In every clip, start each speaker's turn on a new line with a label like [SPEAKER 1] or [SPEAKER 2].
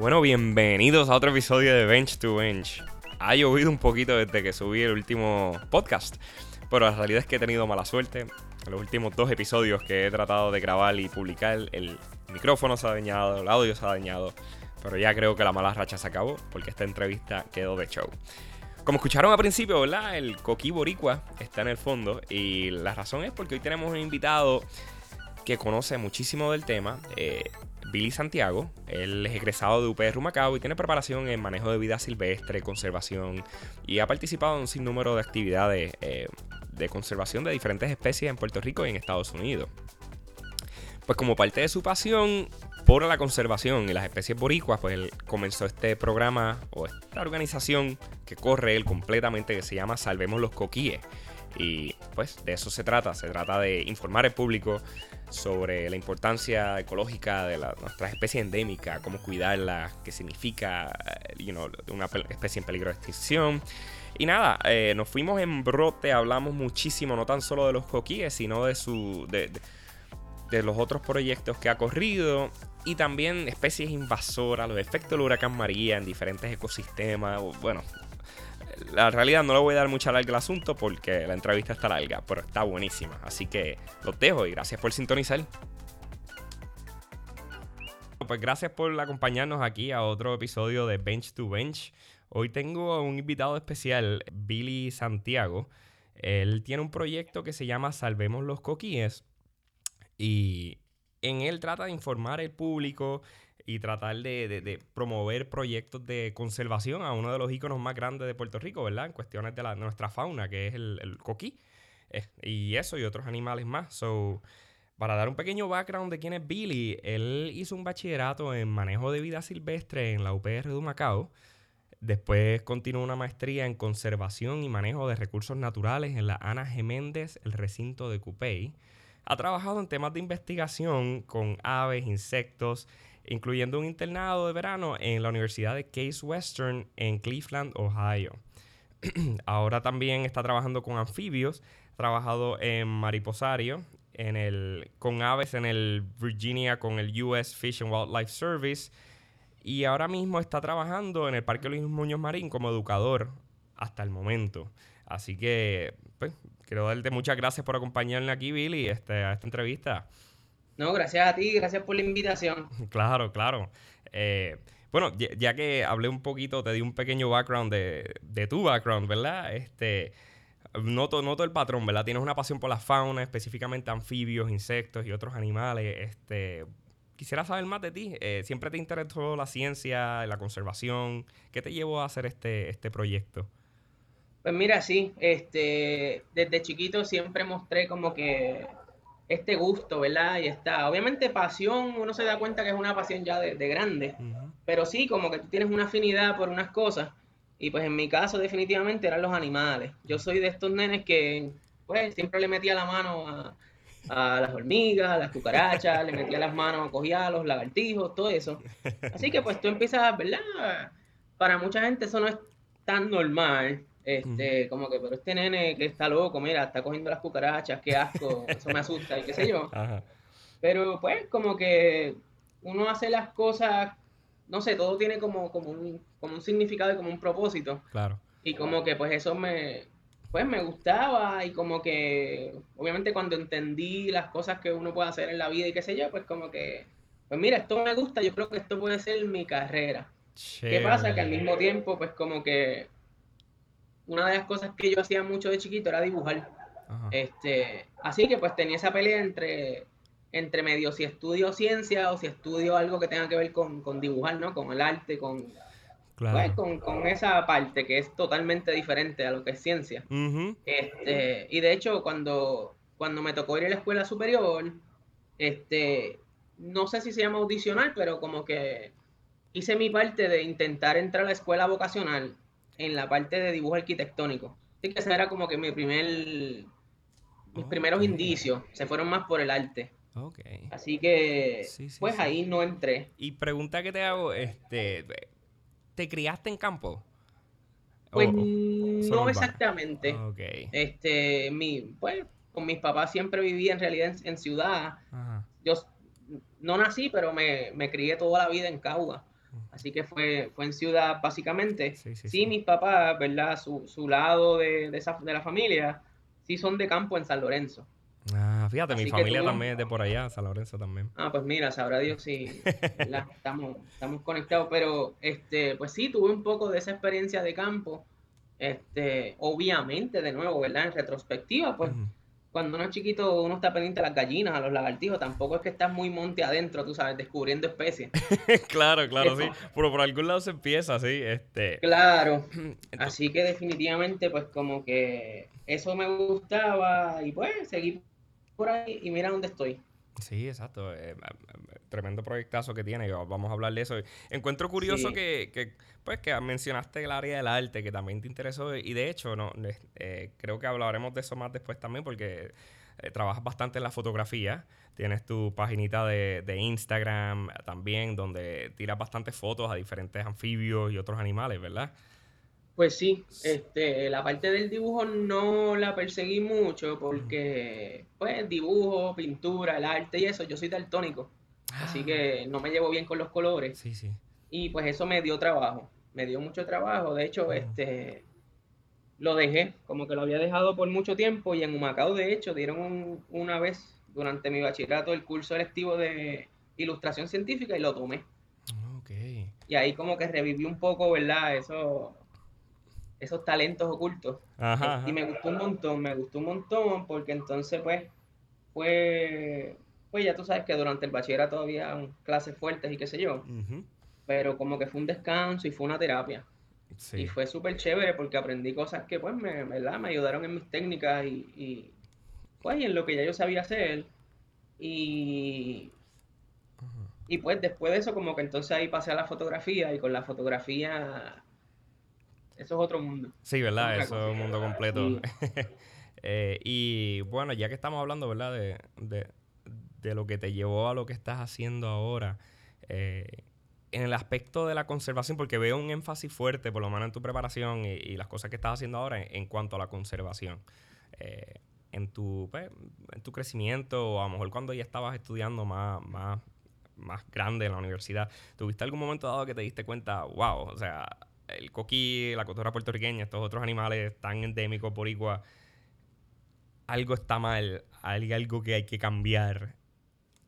[SPEAKER 1] Bueno, bienvenidos a otro episodio de Bench to Bench. Ha llovido un poquito desde que subí el último podcast, pero la realidad es que he tenido mala suerte. En los últimos dos episodios que he tratado de grabar y publicar, el micrófono se ha dañado, el audio se ha dañado, pero ya creo que la mala racha se acabó porque esta entrevista quedó de show. Como escucharon al principio, ¿verdad? El coquí boricua está en el fondo y la razón es porque hoy tenemos un invitado que conoce muchísimo del tema. Eh, Billy Santiago. Él es egresado de UPR Macao y tiene preparación en manejo de vida silvestre, conservación y ha participado en un sinnúmero de actividades eh, de conservación de diferentes especies en Puerto Rico y en Estados Unidos. Pues como parte de su pasión por la conservación y las especies boricuas, pues él comenzó este programa o esta organización que corre él completamente que se llama Salvemos los Coquíes. Y pues de eso se trata, se trata de informar al público sobre la importancia ecológica de nuestras especies endémicas, cómo cuidarla, qué significa eh, una especie en peligro de extinción. Y nada, eh, nos fuimos en brote, hablamos muchísimo, no tan solo de los coquíes, sino de, su, de los otros proyectos que ha corrido y también especies invasoras, los efectos del huracán María en diferentes ecosistemas. Bueno, la realidad no le voy a dar mucha larga al asunto porque la entrevista está larga, pero está buenísima. Así que los dejo y gracias por sintonizar. Pues gracias por acompañarnos aquí a otro episodio de Bench to Bench. Hoy tengo a un invitado especial, Billy Santiago. Él tiene un proyecto que se llama Salvemos los Coquíes y en él trata de informar al público y tratar de, promover proyectos de conservación a uno de los íconos más grandes de Puerto Rico, ¿verdad? En cuestiones de, nuestra fauna, que es el, coquí. Eh, y eso y otros animales más. So, para dar un pequeño background de quién es Billy, él hizo un bachillerato en manejo de vida silvestre en la UPR de Macao. Después continuó una maestría en conservación y manejo de recursos naturales en la Ana Geméndez, el recinto de Cupey. Ha trabajado en temas de investigación con aves, insectos, incluyendo un internado de verano en la Universidad de Case Western en Cleveland, Ohio. Ahora también está trabajando con anfibios, trabajado en mariposario, en el, con aves en el Virginia con el US Fish and Wildlife Service y ahora mismo está trabajando en el Parque Luis Muñoz Marín como educador hasta el momento. Así que, pues, quiero darte muchas gracias por acompañarme aquí, Billy, este, a esta entrevista.
[SPEAKER 2] No, gracias a ti, gracias por la invitación.
[SPEAKER 1] Claro, claro. Eh, bueno, ya, que hablé un poquito, te di un pequeño background de, de tu background, ¿verdad? Este, noto, noto el patrón, ¿verdad? Tienes una pasión por la fauna, específicamente anfibios, insectos y otros animales. Este, quisiera saber más de ti. Eh, ¿Siempre te interesó la ciencia, la conservación? ¿Qué te llevó a hacer este, este proyecto?
[SPEAKER 2] Pues mira, sí, este, desde chiquito siempre mostré como que este gusto, ¿verdad? Y está, obviamente pasión, uno se da cuenta que es una pasión ya de, grande, pero sí, como que tú tienes una afinidad por unas cosas, y pues en mi caso definitivamente eran los animales. Yo soy de estos nenes que, pues, siempre le metía la mano a, las hormigas, a las cucarachas, le metía las manos, cogía a los lagartijos, todo eso. Así que pues tú empiezas, ¿verdad? Para mucha gente eso no es tan normal, este, como que, pero este nene que está loco, mira, está cogiendo las cucarachas, qué asco, eso me asusta y qué sé yo. Pero pues como que uno hace las cosas, no sé, todo tiene como, como, un, como un significado y como un propósito.
[SPEAKER 1] Claro.
[SPEAKER 2] Y como que pues eso me, pues me gustaba y como que, obviamente cuando entendí las cosas que uno puede hacer en la vida y qué sé yo, pues como que, pues mira, esto me gusta, yo creo que esto puede ser mi carrera. ¿Qué pasa? Que al mismo tiempo, pues como que una de las cosas que yo hacía mucho de chiquito era dibujar. Este, así que pues tenía esa pelea entre, entre medio si estudio ciencia o si estudio algo que tenga que ver con, dibujar, ¿no? Con el arte, con, pues, con, esa parte que es totalmente diferente a lo que es ciencia. este, y de hecho, cuando, cuando me tocó ir a la escuela superior, este, no sé si se llama audicional, pero como que hice mi parte de intentar entrar a la escuela vocacional en la parte de dibujo arquitectónico. Así que ese era como que mi primer, mis primeros indicios, se fueron más por el arte. Okay. Así que, pues ahí no entré.
[SPEAKER 1] Y pregunta que te hago, este, ¿te criaste en campo?
[SPEAKER 2] Pues no exactamente. Okay. Este, mi, pues, con mis papás siempre viví en realidad en, ciudad. Yo no nací, pero me, me crié toda la vida en Cauga. Así que fue, fue en ciudad básicamente. Sí, mis papás, ¿verdad? Su, su lado de, de, esa, de la familia, sí son de campo en San Lorenzo.
[SPEAKER 1] Ah, fíjate, mi familia también es de por allá, San Lorenzo también.
[SPEAKER 2] Ah, pues mira, sabrá Dios si estamos, estamos conectados, pero este, pues sí, tuve un poco de esa experiencia de campo. Este, obviamente, de nuevo, ¿verdad? En retrospectiva, pues cuando uno es chiquito, uno está pendiente a las gallinas, a los lagartijos, tampoco es que estás muy monte adentro, tú sabes, descubriendo especies.
[SPEAKER 1] claro, claro, sí. Pero por algún lado se empieza, sí. Este...
[SPEAKER 2] Claro. Así que definitivamente, pues como que eso me gustaba y pues seguí por ahí y mira dónde estoy.
[SPEAKER 1] Sí, exacto. Eh, tremendo proyectazo que tiene. Vamos a hablar de eso. Encuentro curioso que, pues, que mencionaste el área del arte, que también te interesó. Y de hecho, no eh, creo que hablaremos de eso más después también, porque eh, trabajas bastante en la fotografía. Tienes tu paginita de, de, Instagram también, donde tiras bastantes fotos a diferentes anfibios y otros animales, ¿verdad?
[SPEAKER 2] Pues sí, este, la parte del dibujo no la perseguí mucho porque, pues, dibujo, pintura, el arte y eso, yo soy daltónico, así que ah. no me llevo bien con los colores.
[SPEAKER 1] Sí, sí.
[SPEAKER 2] Y pues eso me dio trabajo, me dio mucho trabajo. De hecho, este, lo dejé, como que lo había dejado por mucho tiempo y en Humacao, de hecho, dieron una vez durante mi bachillerato el curso electivo de ilustración científica y lo tomé.
[SPEAKER 1] Okay.
[SPEAKER 2] Y ahí como que reviví un poco, ¿verdad? Eso esos talentos ocultos. Y me gustó un montón, me gustó un montón, porque entonces pues fue, pues ya tú sabes que durante el bachillerato había clases fuertes y qué sé yo, pero como que fue un descanso y fue una terapia. Y fue súper chévere porque aprendí cosas que pues me, ¿verdad? me ayudaron en mis técnicas y, y, pues en lo que ya yo sabía hacer. Y, y pues después de eso como que entonces ahí pasé a la fotografía y con la fotografía eso es otro mundo.
[SPEAKER 1] Sí, ¿verdad? Eso es un mundo completo. Eh, y bueno, ya que estamos hablando, ¿verdad? De, lo que te llevó a lo que estás haciendo ahora, eh, en el aspecto de la conservación, porque veo un énfasis fuerte, por lo menos en tu preparación y, las cosas que estás haciendo ahora en, cuanto a la conservación. Eh, en, tu, pues, en tu crecimiento, o a lo mejor cuando ya estabas estudiando más, más, más grande en la universidad, ¿tuviste algún momento dado que te diste cuenta, wow, o sea, el coquí, la cultura puertorriqueña, estos otros animales tan endémicos por igual, algo está mal, hay algo que hay que cambiar.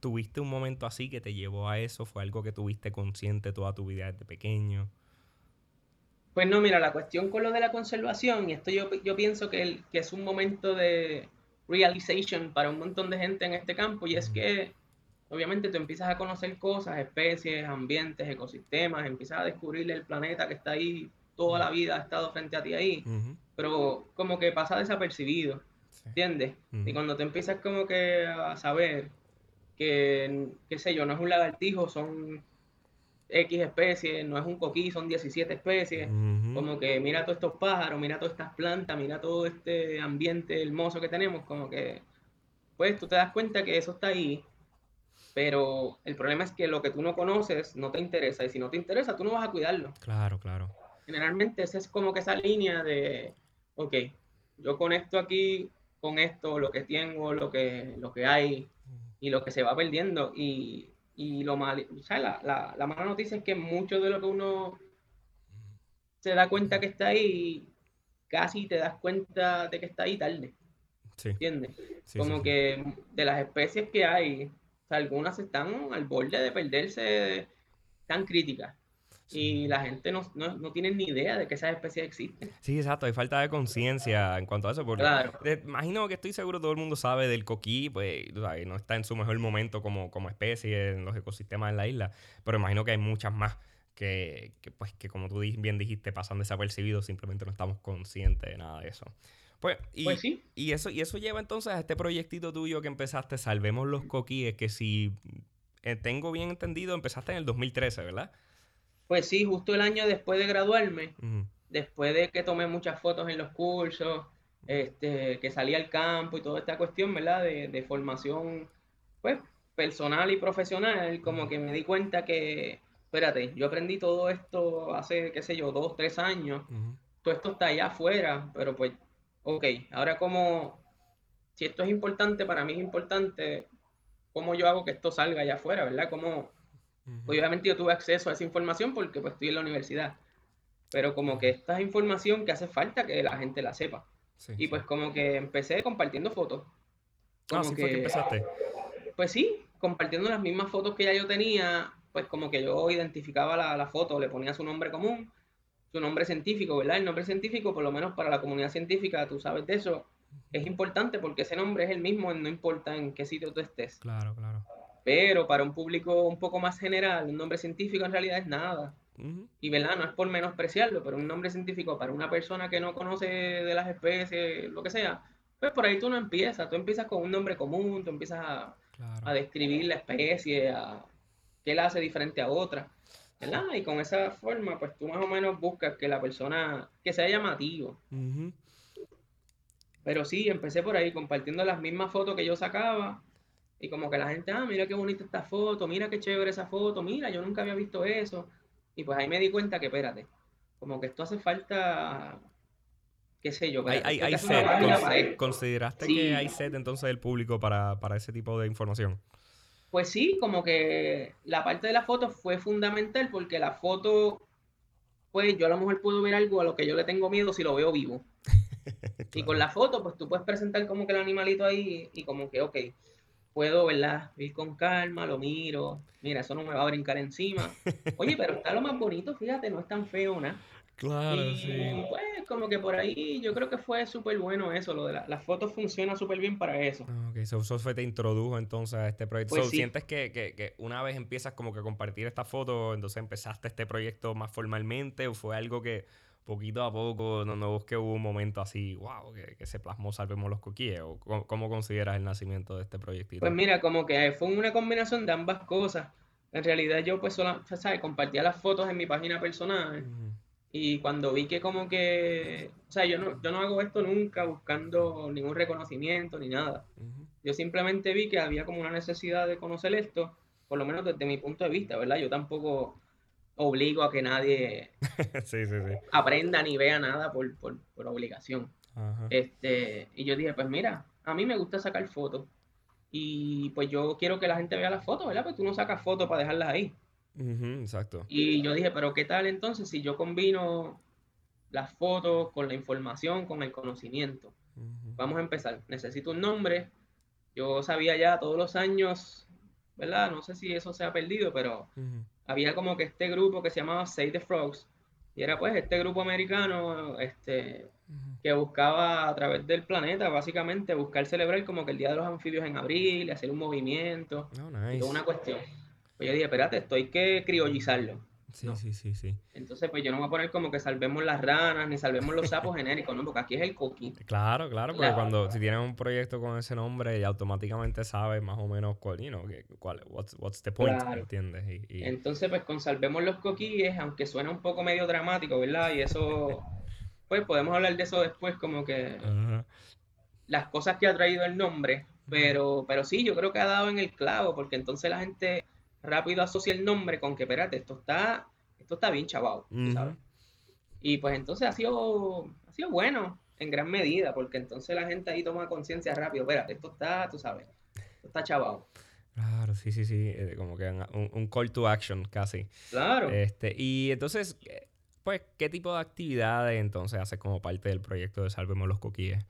[SPEAKER 1] ¿Tuviste un momento así que te llevó a eso? ¿Fue algo que tuviste consciente toda tu vida desde pequeño?
[SPEAKER 2] Pues no, mira, la cuestión con lo de la conservación, y esto yo, yo pienso que, que es un momento de realization para un montón de gente en este campo, y es que obviamente tú empiezas a conocer cosas, especies, ambientes, ecosistemas, empiezas a descubrir el planeta que está ahí, toda la vida ha estado frente a ti ahí, pero como que pasa desapercibido, ¿entiendes? Y cuando te empiezas como que a saber que, qué sé yo, no es un lagartijo, son X especies, no es un coquí, son 17 especies, como que mira todos estos pájaros, mira todas estas plantas, mira todo este ambiente hermoso que tenemos, como que, pues tú te das cuenta que eso está ahí pero el problema es que lo que tú no conoces no te interesa y si no te interesa tú no vas a cuidarlo.
[SPEAKER 1] Claro, claro.
[SPEAKER 2] Generalmente esa es como que esa línea de, ok, yo conecto aquí con esto, lo que tengo, lo que, lo que hay y lo que se va perdiendo. Y, y lo mal, o sea, la, la, la, mala noticia es que mucho de lo que uno se da cuenta que está ahí, casi te das cuenta de que está ahí tarde. Sí. ¿Entiendes? como que de las especies que hay, algunas están al borde de perderse tan críticas. Y la gente no, tiene ni idea de que esas especies existen.
[SPEAKER 1] Sí, exacto. Hay falta de conciencia en cuanto a eso. Porque
[SPEAKER 2] claro.
[SPEAKER 1] imagino que estoy seguro todo el mundo sabe del coquí, pues no está en su mejor momento como, como especie en los ecosistemas de la isla. Pero imagino que hay muchas más que, pues, que como tú bien dijiste, pasan desapercibidos. Simplemente no estamos conscientes de nada de eso. Pues, y,
[SPEAKER 2] pues sí.
[SPEAKER 1] Y eso, y eso lleva entonces a este proyectito tuyo que empezaste, Salvemos los Coquíes, que si eh, tengo bien entendido, empezaste en el 2013, ¿verdad?
[SPEAKER 2] Pues sí, justo el año después de graduarme, después de que tomé muchas fotos en los cursos, este, que salí al campo y toda esta cuestión, ¿verdad? De, de formación, pues, personal y profesional, como que me di cuenta que, espérate, yo aprendí todo esto hace, qué sé yo, dos, tres años, todo esto está allá afuera, pero pues ok, ahora como, si esto es importante, para mí es importante, cómo yo hago que esto salga allá afuera, ¿verdad? ¿Cómo, Obviamente yo tuve acceso a esa información porque pues estoy en la universidad. Pero como que esta es información que hace falta que la gente la sepa. y pues como que empecé compartiendo fotos.
[SPEAKER 1] ah, que, fue que empezaste.
[SPEAKER 2] Pues sí, compartiendo las mismas fotos que ya yo tenía, pues como que yo identificaba la, la foto, le ponía su nombre común, su nombre científico, ¿verdad? El nombre científico, por lo menos para la comunidad científica, tú sabes de eso, es importante porque ese nombre es el mismo, no importa en qué sitio tú estés.
[SPEAKER 1] Claro, claro.
[SPEAKER 2] Pero para un público un poco más general, un nombre científico en realidad es nada. Y verdad, no es por menospreciarlo, pero un nombre científico para una persona que no conoce de las especies, lo que sea, pues por ahí tú no empiezas, tú empiezas con un nombre común, tú empiezas a, a describir la especie, a qué la hace diferente a otra, ¿verdad? Y con esa forma, pues tú más o menos buscas que la persona, que sea llamativo. Pero sí, empecé por ahí compartiendo las mismas fotos que yo sacaba. Y como que la gente, ah, mira qué bonita esta foto, mira qué chévere esa foto, mira, yo nunca había visto eso. Y pues ahí me di cuenta que, espérate, como que esto hace falta, qué sé yo.
[SPEAKER 1] Hay, hay, set. ¿Consideraste que hay set entonces del público para, para ese tipo de información?
[SPEAKER 2] Pues sí, como que la parte de la foto fue fundamental porque la foto, pues yo a lo mejor puedo ver algo a lo que yo le tengo miedo si lo veo vivo. Y con la foto, pues tú puedes presentar como que el animalito ahí y como que, ok, puedo, ¿verdad? Ir con calma, lo miro, mira, eso no me va a brincar encima. Oye, pero está lo más bonito, fíjate, no es tan feo, ¿no?
[SPEAKER 1] Claro, sí.
[SPEAKER 2] Pues como que por ahí yo creo que fue súper bueno eso, lo de la, las fotos funciona súper bien para eso.
[SPEAKER 1] Ah, ok, eso so, fue te introdujo entonces a este proyecto. Pues ¿Sientes que, que, que, una vez empiezas como que a compartir esta foto, entonces empezaste este proyecto más formalmente o fue algo que poquito a poco, no, no que hubo un momento así, wow, que, se plasmó Salvemos los Coquíes? ¿O cómo, consideras el nacimiento de este proyectito?
[SPEAKER 2] Pues mira, como que fue una combinación de ambas cosas. En realidad yo pues solo, ¿sabes? Compartía las fotos en mi página personal y cuando vi que como que, o sea, yo no, yo no hago esto nunca buscando ningún reconocimiento ni nada. Yo simplemente vi que había como una necesidad de conocer esto, por lo menos desde mi punto de vista, ¿verdad? Yo tampoco obligo a que nadie aprenda ni vea nada por, obligación. Este, y yo dije, pues mira, a mí me gusta sacar fotos. Y pues yo quiero que la gente vea las fotos, ¿verdad? Pues tú no sacas fotos para dejarlas ahí.
[SPEAKER 1] exacto.
[SPEAKER 2] Y yo dije, pero ¿qué tal entonces si yo combino las fotos con la información, con el conocimiento? Vamos a empezar. Necesito un nombre. Yo sabía ya todos los años, ¿verdad? No sé si eso se ha perdido, pero había como que este grupo que se llamaba Save the Frogs, y era pues este grupo americano este, que buscaba a través del planeta, básicamente, buscar celebrar como que el Día de los Anfibios en abril, hacer un movimiento, oh, una cuestión. Pues yo dije, espérate, esto hay que criollizarlo.
[SPEAKER 1] Sí, sí, sí, sí.
[SPEAKER 2] Entonces, pues yo no voy a poner como que salvemos las ranas ni salvemos los sapos genéricos, ¿no? Porque aquí es el cookie.
[SPEAKER 1] Claro, claro, porque cuando si tienes un proyecto con ese nombre, ya automáticamente sabes más o menos cuál, you know, cuál, what's, what's the point, ¿entiendes?
[SPEAKER 2] Y, Entonces, pues con salvemos los coquíes, aunque suena un poco medio dramático, ¿verdad? Y eso, pues podemos hablar de eso después, como que las cosas que ha traído el nombre, pero, pero sí, yo creo que ha dado en el clavo, porque entonces la gente rápido asocia el nombre con que, espérate, esto está, esto está bien chavado, ¿sabes? Y pues entonces ha sido, ha sido bueno en gran medida, porque entonces la gente ahí toma conciencia rápido, espérate, esto está, tú sabes, esto está chavado.
[SPEAKER 1] Claro, sí, sí, sí, eh, como que un, un, call to action casi.
[SPEAKER 2] Claro.
[SPEAKER 1] Este, y entonces, pues, ¿qué tipo de actividades entonces haces como parte del proyecto de Salvemos los Coquíes?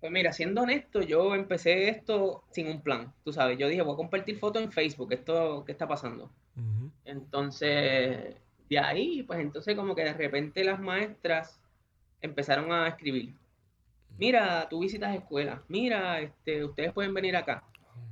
[SPEAKER 2] Pues mira, siendo honesto, yo empecé esto sin un plan, tú sabes. Yo dije, voy a compartir fotos en Facebook, esto, ¿qué está pasando? Entonces, de ahí, pues entonces como que de repente las maestras empezaron a escribir. Mira, tú visitas escuelas, mira, este, ustedes pueden venir acá.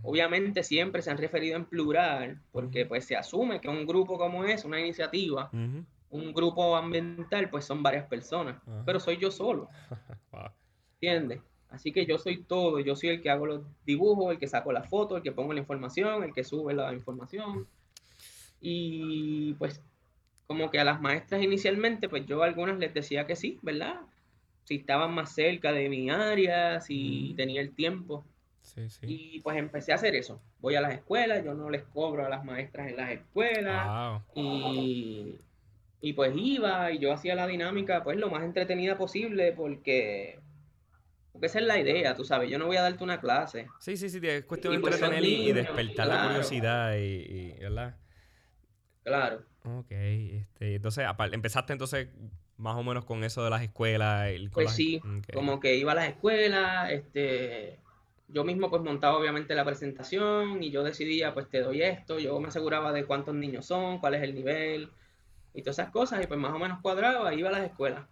[SPEAKER 2] Obviamente siempre se han referido en plural, porque pues se asume que un grupo como es, una iniciativa, un grupo ambiental, pues son varias personas, pero soy yo solo. ¿Entiendes? Así que yo soy todo, yo soy el que hago los dibujos, el que saco la foto, el que pongo la información, el que sube la información. Y pues como que a las maestras inicialmente, pues yo a algunas les decía que sí, ¿verdad? Si estaban más cerca de mi área, si tenía el tiempo. Sí, sí. Y pues empecé a hacer eso. Voy a las escuelas, yo no les cobro a las maestras en las escuelas. Y, y pues iba y yo hacía la dinámica pues lo más entretenida posible porque porque esa es la idea, tú sabes, yo no voy a darte una clase.
[SPEAKER 1] Sí, sí, sí, es cuestión de pues entretener y, despertar la curiosidad y, ¿verdad?
[SPEAKER 2] Claro.
[SPEAKER 1] Ok, este, entonces empezaste entonces más o menos con eso de las escuelas.
[SPEAKER 2] pues sí, como que iba a las escuelas, este, yo mismo pues montaba obviamente la presentación y yo decidía pues te doy esto, yo me aseguraba de cuántos niños son, cuál es el nivel y todas esas cosas y pues más o menos cuadraba, iba a las escuelas.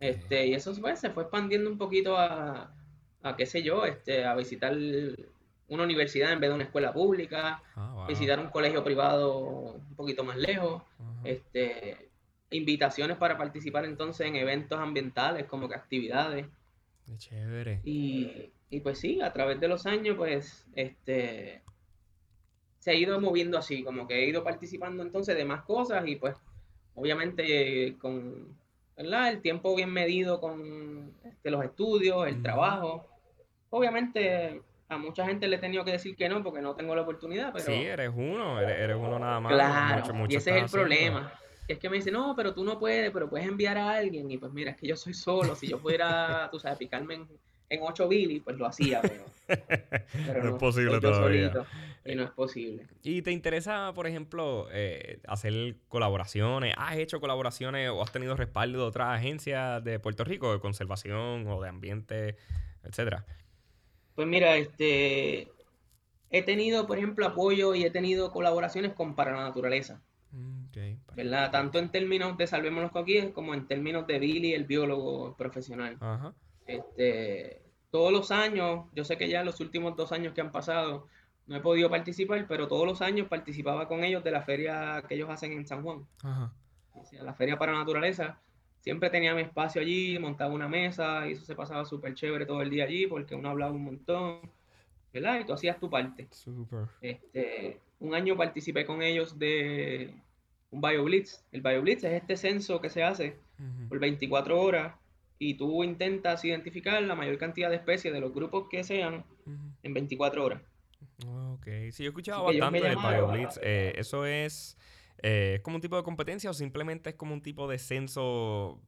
[SPEAKER 2] Este, y eso pues, se fue expandiendo un poquito a, a, qué sé yo, este, a visitar una universidad en vez de una escuela pública, ah, visitar un colegio privado un poquito más lejos, este, invitaciones para participar entonces en eventos ambientales como que actividades.
[SPEAKER 1] Qué chévere.
[SPEAKER 2] Y, y pues sí, a través de los años, pues, este, se ha ido moviendo así, como que he ido participando entonces de más cosas y pues, obviamente con, ¿verdad? El tiempo bien medido con este, los estudios, el trabajo. Obviamente a mucha gente le he tenido que decir que no porque no tengo la oportunidad, pero...
[SPEAKER 1] Sí, eres uno, eres, uno nada más.
[SPEAKER 2] Claro, y ese es el problema. Es que me dice, no, pero tú no puedes, pero puedes enviar a alguien. Y pues mira, es que yo soy solo. Si yo pudiera, tú sabes, picarme en, en 8 Billy, pues lo hacía, pero,
[SPEAKER 1] no, es posible todavía.
[SPEAKER 2] y no es posible.
[SPEAKER 1] ¿Y te interesa, por ejemplo, eh, hacer colaboraciones? ¿Has hecho colaboraciones o has tenido respaldo de otras agencias de Puerto Rico de conservación o de ambiente, etcétera?
[SPEAKER 2] Pues mira, este he tenido, por ejemplo, apoyo y he tenido colaboraciones con Para la Naturaleza. Mm, ¿Verdad? Tanto en términos de Salvemos los Coquíes como en términos de Billy, el biólogo profesional. Ajá. Este, todos los años, yo sé que ya los últimos dos años que han pasado, no he podido participar, pero todos los años participaba con ellos de la feria que ellos hacen en San Juan. La feria para naturaleza. Siempre tenía mi espacio allí, montaba una mesa y eso se pasaba súper chévere todo el día allí porque uno hablaba un montón, ¿verdad? Y tú hacías tu parte. Este, un año participé con ellos de un BioBlitz. El BioBlitz es este censo que se hace por 24 horas y tú intentas identificar la mayor cantidad de especies de los grupos que sean en 24 horas.
[SPEAKER 1] Ok, sí, yo he escuchado bastante del BioBlitz. Eh, ¿Eso es, eh, es como un tipo de competencia o simplemente es como un tipo de censo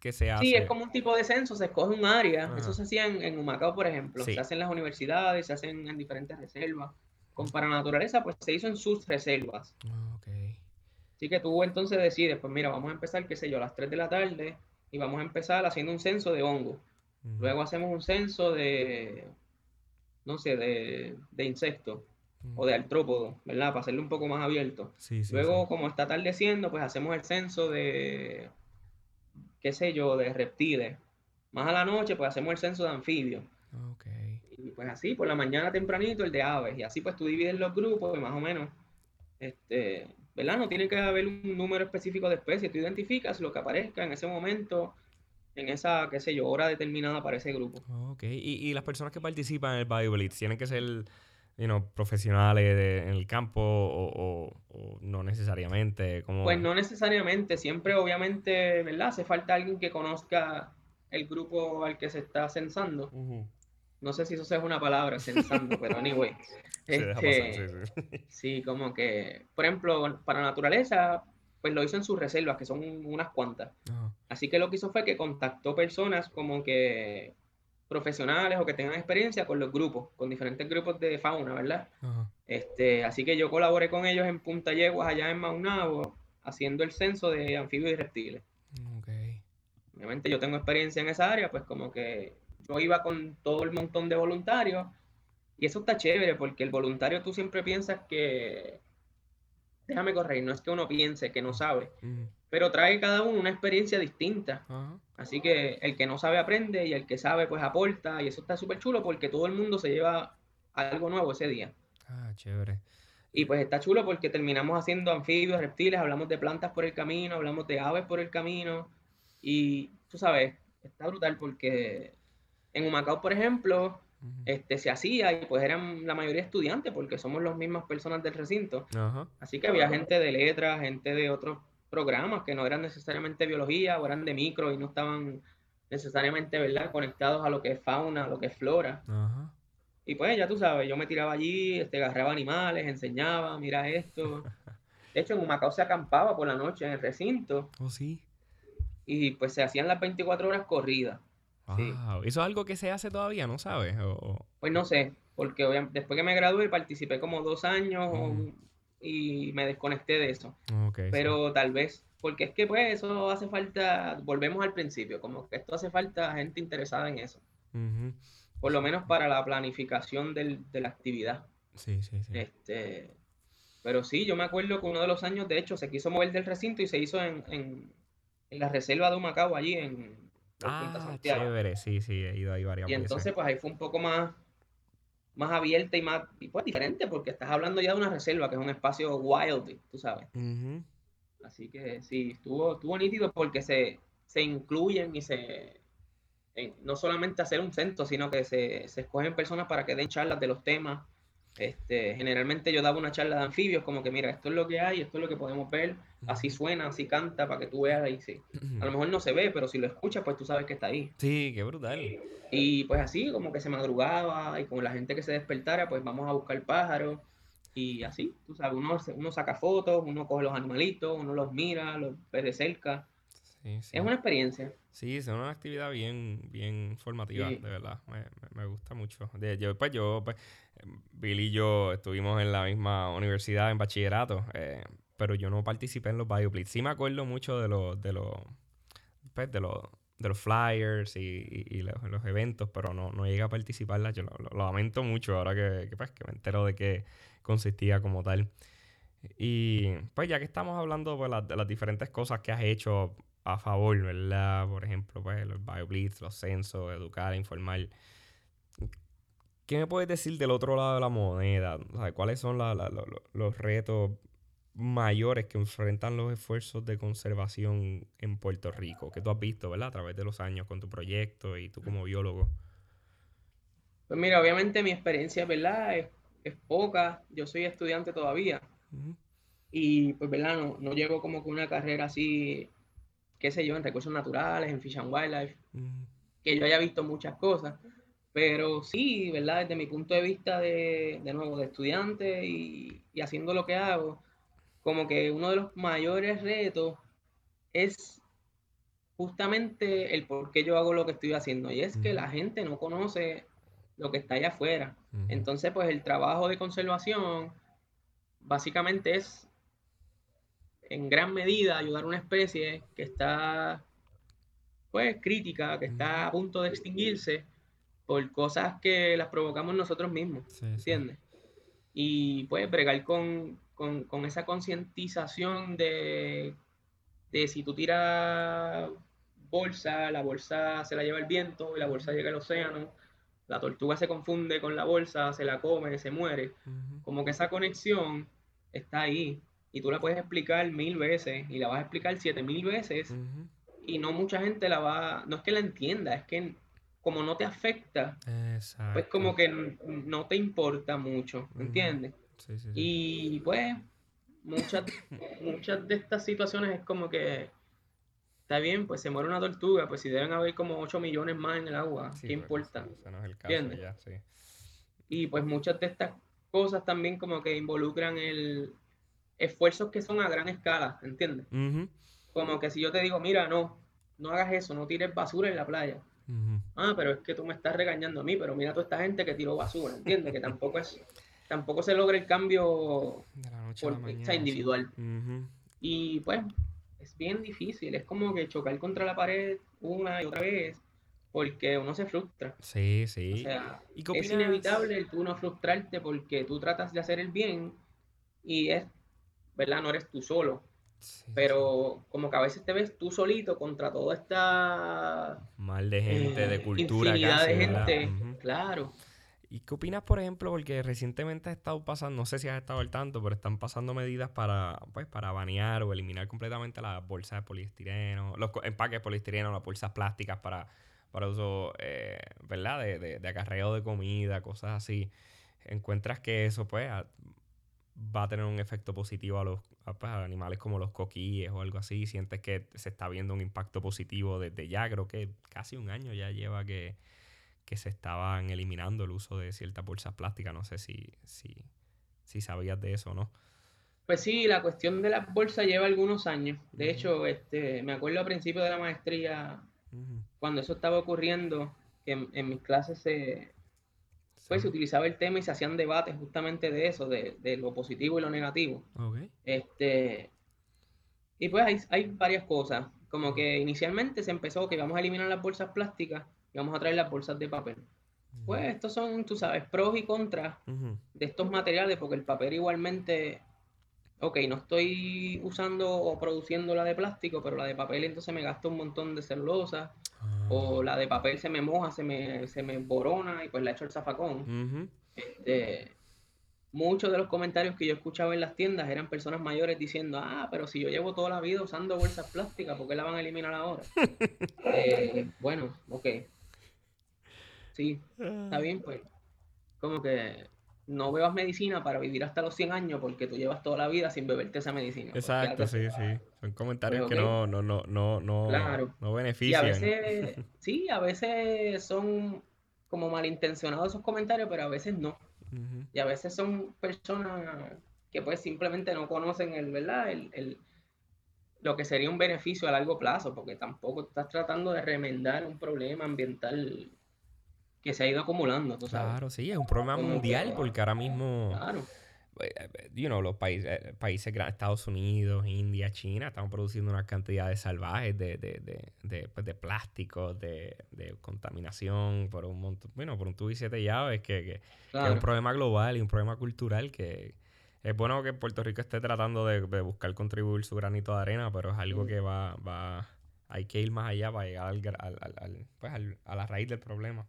[SPEAKER 1] que se hace?
[SPEAKER 2] Sí, es como un tipo de censo, se escoge un área. Eso se hacía en, Humacao, por ejemplo. Se hace en las universidades, se hacen en diferentes reservas. Con para naturaleza, pues se hizo en sus reservas. Okay. Así que tú entonces decides, pues mira, vamos a empezar, qué sé yo, a las 3 de la tarde y vamos a empezar haciendo un censo de hongo. Luego hacemos un censo de, no sé, de, de insectos o de artrópodos, ¿verdad? Para hacerlo un poco más abierto. Luego, como está atardeciendo, pues hacemos el censo de, qué sé yo, de reptiles. Más a la noche, pues hacemos el censo de anfibios. Y pues así, por la mañana tempranito, el de aves. Y así, pues tú divides los grupos, más o menos, este, ¿verdad? No tiene que haber un número específico de especies, tú identificas lo que aparezca en ese momento, en esa, qué sé yo, hora determinada para ese grupo.
[SPEAKER 1] Ok, y, y las personas que participan en el BioBlitz tienen que ser you know, profesionales en el campo o, no necesariamente? como
[SPEAKER 2] Pues no necesariamente, siempre obviamente, ¿verdad? Hace falta alguien que conozca el grupo al que se está censando. No sé si eso es una palabra, censando, pero anyway. Este, sí, como que, por ejemplo, para naturaleza, pues lo hizo en sus reservas, que son unas cuantas. Así que lo que hizo fue que contactó personas como que profesionales o que tengan experiencia con los grupos, con diferentes grupos de fauna, ¿verdad? Este, así que yo colaboré con ellos en Punta Yeguas, allá en Maunabo, haciendo el censo de anfibios y reptiles. Obviamente yo tengo experiencia en esa área, pues como que yo iba con todo el montón de voluntarios y eso está chévere porque el voluntario tú siempre piensas que, déjame correr, no es que uno piense que no sabe, pero trae cada uno una experiencia distinta. Así que el que no sabe aprende y el que sabe pues aporta y eso está súper chulo porque todo el mundo se lleva algo nuevo ese día.
[SPEAKER 1] Ah, chévere.
[SPEAKER 2] Y pues está chulo porque terminamos haciendo anfibios, reptiles, hablamos de plantas por el camino, hablamos de aves por el camino y tú sabes, está brutal porque en Humacao, por ejemplo, este, se hacía y pues eran la mayoría estudiantes porque somos las mismas personas del recinto. Así que había gente de letras, gente de otros programas que no eran necesariamente biología o eran de micro y no estaban necesariamente ¿verdad? conectados a lo que es fauna, a lo que es flora. Y pues ya tú sabes, yo me tiraba allí, este, agarraba animales, enseñaba, mira esto. De hecho, en Humacao se acampaba por la noche en el recinto.
[SPEAKER 1] Oh, sí.
[SPEAKER 2] Y pues se hacían las 24 horas corridas.
[SPEAKER 1] ¿Eso es algo que se hace todavía, no sabes?
[SPEAKER 2] Pues no sé, porque después que me gradué participé como dos años y me desconecté de eso.
[SPEAKER 1] Sí.
[SPEAKER 2] Pero tal vez, porque es que pues eso hace falta, volvemos al principio, como que esto hace falta gente interesada en eso, por lo menos para la planificación del- de la actividad.
[SPEAKER 1] Sí, sí, sí.
[SPEAKER 2] Este, pero sí, yo me acuerdo que uno de los años, de hecho, se quiso mover del recinto y se hizo en, en, en la reserva de Humacao, allí en
[SPEAKER 1] Ah,
[SPEAKER 2] Santiago.
[SPEAKER 1] chévere, sí, sí, he ido ahí varias
[SPEAKER 2] Y
[SPEAKER 1] veces.
[SPEAKER 2] entonces, pues ahí fue un poco más, más abierta y más, y pues diferente, porque estás hablando ya de una reserva, que es un espacio wild, tú sabes. Así que sí, estuvo, estuvo nítido porque se, se incluyen y se, en- no solamente hacer un centro, sino que se, se escogen personas para que den charlas de los temas. Este, generalmente yo daba una charla de anfibios, como que mira, esto es lo que hay, esto es lo que podemos ver, así suena, así canta, para que tú veas ahí, sí. A lo mejor no se ve, pero si lo escuchas, pues tú sabes que está ahí.
[SPEAKER 1] Sí, qué brutal.
[SPEAKER 2] Y pues así, como que se madrugaba y con la gente que se despertara, pues vamos a buscar pájaros. Y así, tú sabes, uno, uno saca fotos, uno coge los animalitos, uno los mira, los ve de cerca.
[SPEAKER 1] Sí, sí.
[SPEAKER 2] Es una experiencia.
[SPEAKER 1] Sí, es una actividad bien, bien formativa,
[SPEAKER 2] Sí.
[SPEAKER 1] de verdad. Me, me- me gusta mucho. De, yo, pues yo, pues, Billy y yo estuvimos en la misma universidad en bachillerato, eh, pero yo no participé en los BioBlitz. Sí me acuerdo mucho de los, de los, pues, de los, de los flyers y, los, los eventos, pero no, no llegué a participar. Yo lo, lo- lamento mucho ahora que, pues, que me entero de qué consistía como tal. Y pues ya que estamos hablando pues, de las diferentes cosas que has hecho a favor, ¿verdad? Por ejemplo, pues los BioBlitz, los censos, educar, informar. ¿Qué me puedes decir del otro lado de la moneda? O ¿Cuáles son la- la- lo- lo- los retos mayores que enfrentan los esfuerzos de conservación en Puerto Rico? Que tú has visto, ¿verdad? A través de los años con tu proyecto y tú como biólogo.
[SPEAKER 2] Pues mira, obviamente mi experiencia, ¿verdad? Es, es poca. Yo soy estudiante todavía. Y pues, ¿verdad? No, no llevo como que una carrera así, qué sé yo, en recursos naturales, en Fish and Wildlife. que yo haya visto muchas cosas, pero sí, ¿verdad? Desde mi punto de vista de, de nuevo, de estudiante y, y haciendo lo que hago, como que uno de los mayores retos es justamente el por qué yo hago lo que estoy haciendo, y es que la gente no conoce lo que está allá afuera. Entonces, pues el trabajo de conservación básicamente es en gran medida ayudar a una especie que está pues crítica, que está a punto de extinguirse por cosas que las provocamos nosotros mismos,
[SPEAKER 1] Sí.
[SPEAKER 2] Y pues bregar con, con- con esa concientización de, de si tú tiras bolsa, la bolsa se la lleva el viento y la bolsa llega al océano, la tortuga se confunde con la bolsa, se la come, se muere. Como que esa conexión está ahí y tú la puedes explicar mil veces y la vas a explicar siete mil veces y no mucha gente la va, no es que la entienda, es que como no te afecta,
[SPEAKER 1] Exacto.
[SPEAKER 2] pues como que no te importa mucho. ¿entiendes?
[SPEAKER 1] Sí, sí, sí.
[SPEAKER 2] Y pues muchas, muchas de estas situaciones es como que está bien, pues se muere una tortuga, pues si deben haber como 8 millones más en el agua, ¿qué
[SPEAKER 1] pero
[SPEAKER 2] importa?
[SPEAKER 1] Ese, ese no es el caso ya.
[SPEAKER 2] Y pues muchas de estas cosas también como que involucran el esfuerzos que son a gran escala, ¿entiendes? Como que si yo te digo, mira, no, no hagas eso, no tires basura en la playa. Ah, pero es que tú me estás regañando a mí, pero mira toda esta gente que tiró basura, ¿entiendes? Que tampoco es, tampoco se logra el cambio
[SPEAKER 1] De la noche a
[SPEAKER 2] por,
[SPEAKER 1] la
[SPEAKER 2] o sea,
[SPEAKER 1] sí.
[SPEAKER 2] individual. Y pues es bien difícil, es como que chocar contra la pared una y otra vez, porque uno se frustra.
[SPEAKER 1] Sí,
[SPEAKER 2] O
[SPEAKER 1] sí.
[SPEAKER 2] sea,
[SPEAKER 1] ¿Y qué
[SPEAKER 2] es inevitable el tú no frustrarte porque tú tratas de hacer el bien y es, ¿verdad? No eres tú solo,
[SPEAKER 1] Sí, sí,
[SPEAKER 2] pero como que a veces te ves tú solito contra toda esta.
[SPEAKER 1] Mal de gente, de
[SPEAKER 2] eh,
[SPEAKER 1] cultura
[SPEAKER 2] infinidad
[SPEAKER 1] casi,
[SPEAKER 2] de
[SPEAKER 1] ¿verdad?
[SPEAKER 2] gente, claro.
[SPEAKER 1] ¿Y qué opinas, por ejemplo, porque recientemente ha estado pasando, no sé si has estado al tanto, pero están pasando medidas para, pues, para banear o eliminar completamente las bolsas de poliestireno, los empaques de poliestireno, las bolsas plásticas para, para uso, eh, ¿verdad? De, de, de acarreo de comida, cosas así. ¿Encuentras que eso, pues, va a tener un efecto positivo a los a, pues, a animales como los coquíes o algo así? ¿Sientes que se está viendo un impacto positivo desde ya? Creo que casi un año ya lleva que que se estaban eliminando el uso de ciertas bolsas plásticas. No sé si, si, si sabías de eso o no.
[SPEAKER 2] Pues sí, la cuestión de las bolsas lleva algunos años. De hecho, este, me acuerdo al principio de la maestría, cuando eso estaba ocurriendo, que en, en mis clases se, pues se utilizaba el tema y se hacían debates justamente de eso, de, de lo positivo y lo negativo. Este, y pues hay, hay varias cosas, como que inicialmente se empezó que vamos a eliminar las bolsas plásticas y vamos a traer las bolsas de papel. Pues estos son, tú sabes, pros y contras de estos materiales, porque el papel igualmente, ok, no estoy usando o produciendo la de plástico, pero la de papel entonces me gasta un montón de celulosa,
[SPEAKER 1] Ah.
[SPEAKER 2] o la de papel se me moja, se me, se me borona y pues la echo el zafacón. Este, muchos de los comentarios que yo escuchaba en las tiendas eran personas mayores diciendo, ah, pero si yo llevo toda la vida usando bolsas plásticas, ¿por qué la van a eliminar ahora? Eh, bueno, ok. Sí, está bien, pues. Como que no bebas medicina para vivir hasta los 100 años porque tú llevas toda la vida sin beberte esa medicina. Pues,
[SPEAKER 1] Exacto, sí, sí. Son comentarios
[SPEAKER 2] Pues,
[SPEAKER 1] que no, no, no, no, no,
[SPEAKER 2] Claro.
[SPEAKER 1] no
[SPEAKER 2] Y a
[SPEAKER 1] benefician.
[SPEAKER 2] veces, sí, a veces son como malintencionados esos comentarios, pero a veces no. Y a veces son personas que pues simplemente no conocen el, ¿verdad? El, el- lo que sería un beneficio a largo plazo, porque tampoco estás tratando de remendar un problema ambiental que se ha ido acumulando, tú sabes.
[SPEAKER 1] Claro, sí, es un problema
[SPEAKER 2] Como
[SPEAKER 1] mundial
[SPEAKER 2] que-
[SPEAKER 1] porque ahora mismo,
[SPEAKER 2] Claro,
[SPEAKER 1] eh, eh, you know, los países, eh, países grandes, Estados Unidos, India, China, están produciendo una cantidad de salvajes de, de, de, de, pues, de plásticos, de, de contaminación, por un montón, bueno, por un tubo y siete llaves, que, que- que es
[SPEAKER 2] claro.
[SPEAKER 1] un problema global y un problema cultural que es bueno que Puerto Rico esté tratando de, buscar contribuir su granito de arena, pero es algo
[SPEAKER 2] Mm.
[SPEAKER 1] que va, va, hay que ir más allá para llegar al, al- al- pues, al- a la raíz del problema.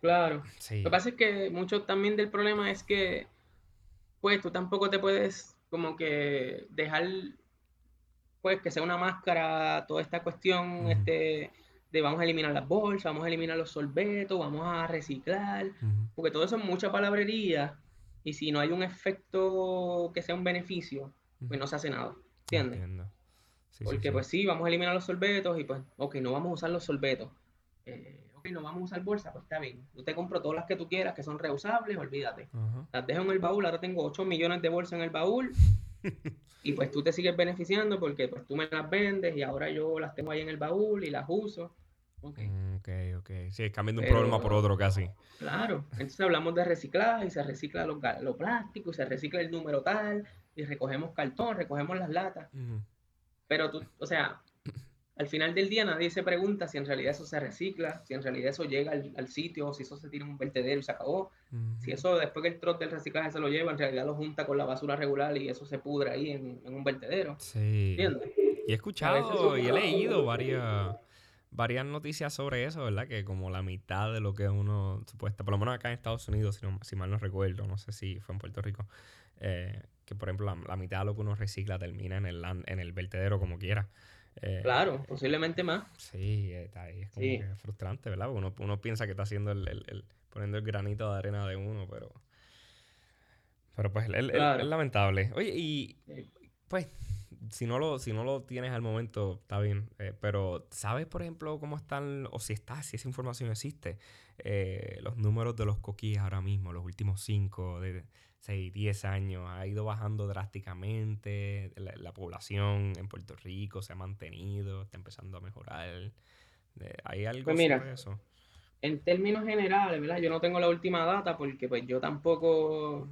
[SPEAKER 2] Claro.
[SPEAKER 1] Sí.
[SPEAKER 2] Lo que pasa es que mucho también del problema es que, pues, tú tampoco te puedes como que dejar, pues, que sea una máscara toda esta cuestión, este, de vamos a eliminar las bolsas, vamos a eliminar los sorbetos, vamos a reciclar, porque todo eso es mucha palabrería y si no hay un efecto que sea un beneficio, pues no se hace nada, ¿entiendes?
[SPEAKER 1] Entiendo. Sí,
[SPEAKER 2] Porque
[SPEAKER 1] sí.
[SPEAKER 2] pues sí, vamos a eliminar los sorbetos y pues, ok, no vamos a usar los sorbetos. Eh, ok, no vamos a usar bolsa, pues está bien. Yo te compro todas las que tú quieras que son reusables, olvídate. Las dejo en el baúl, ahora tengo 8 millones de bolsas en el baúl y pues tú te sigues beneficiando porque pues tú me las vendes y ahora yo las tengo ahí en el baúl y las uso. Ok,
[SPEAKER 1] Ok, ok. Sí, cambiando un problema por otro casi.
[SPEAKER 2] claro. Entonces hablamos de reciclaje y se recicla lo, lo plástico y se recicla el número tal y recogemos cartón, recogemos las latas. Pero tú, o sea, al final del día nadie se pregunta si en realidad eso se recicla, si en realidad eso llega al, al sitio, si eso se tira en un vertedero y se acabó. Si eso después que el trote del reciclaje se lo lleva, en realidad lo junta con la basura regular y eso se pudre ahí en, en un vertedero.
[SPEAKER 1] Sí.
[SPEAKER 2] ¿Entiendes?
[SPEAKER 1] Y he escuchado y he leído varias, varias noticias sobre eso, ¿verdad? Que como la mitad de lo que uno supuesta, por lo menos acá en Estados Unidos, si, no- si mal no recuerdo, no sé si fue en Puerto Rico, eh, que por ejemplo la, la mitad de lo que uno recicla termina en el, en el vertedero como quiera. Eh,
[SPEAKER 2] Claro, posiblemente más.
[SPEAKER 1] Sí, está ahí, es como
[SPEAKER 2] Sí.
[SPEAKER 1] que frustrante, ¿verdad? Porque Uno, uno piensa que está haciendo el, el- el- poniendo el granito de arena de uno, pero... Pero pues es-
[SPEAKER 2] Claro.
[SPEAKER 1] lamentable. Oye, y pues, si no lo, si no lo tienes al momento, está bien. eh, pero, ¿sabes, por ejemplo, cómo están, o si está, si esa información existe, eh, los números de los coquíes ahora mismo, los últimos 5, de 6, 10 años, ha ido bajando drásticamente, la, la población en Puerto Rico se ha mantenido, está empezando a mejorar. ¿Hay algo
[SPEAKER 2] Pues mira,
[SPEAKER 1] sobre eso?
[SPEAKER 2] En términos generales, ¿verdad? Yo no tengo la última data porque pues yo tampoco, o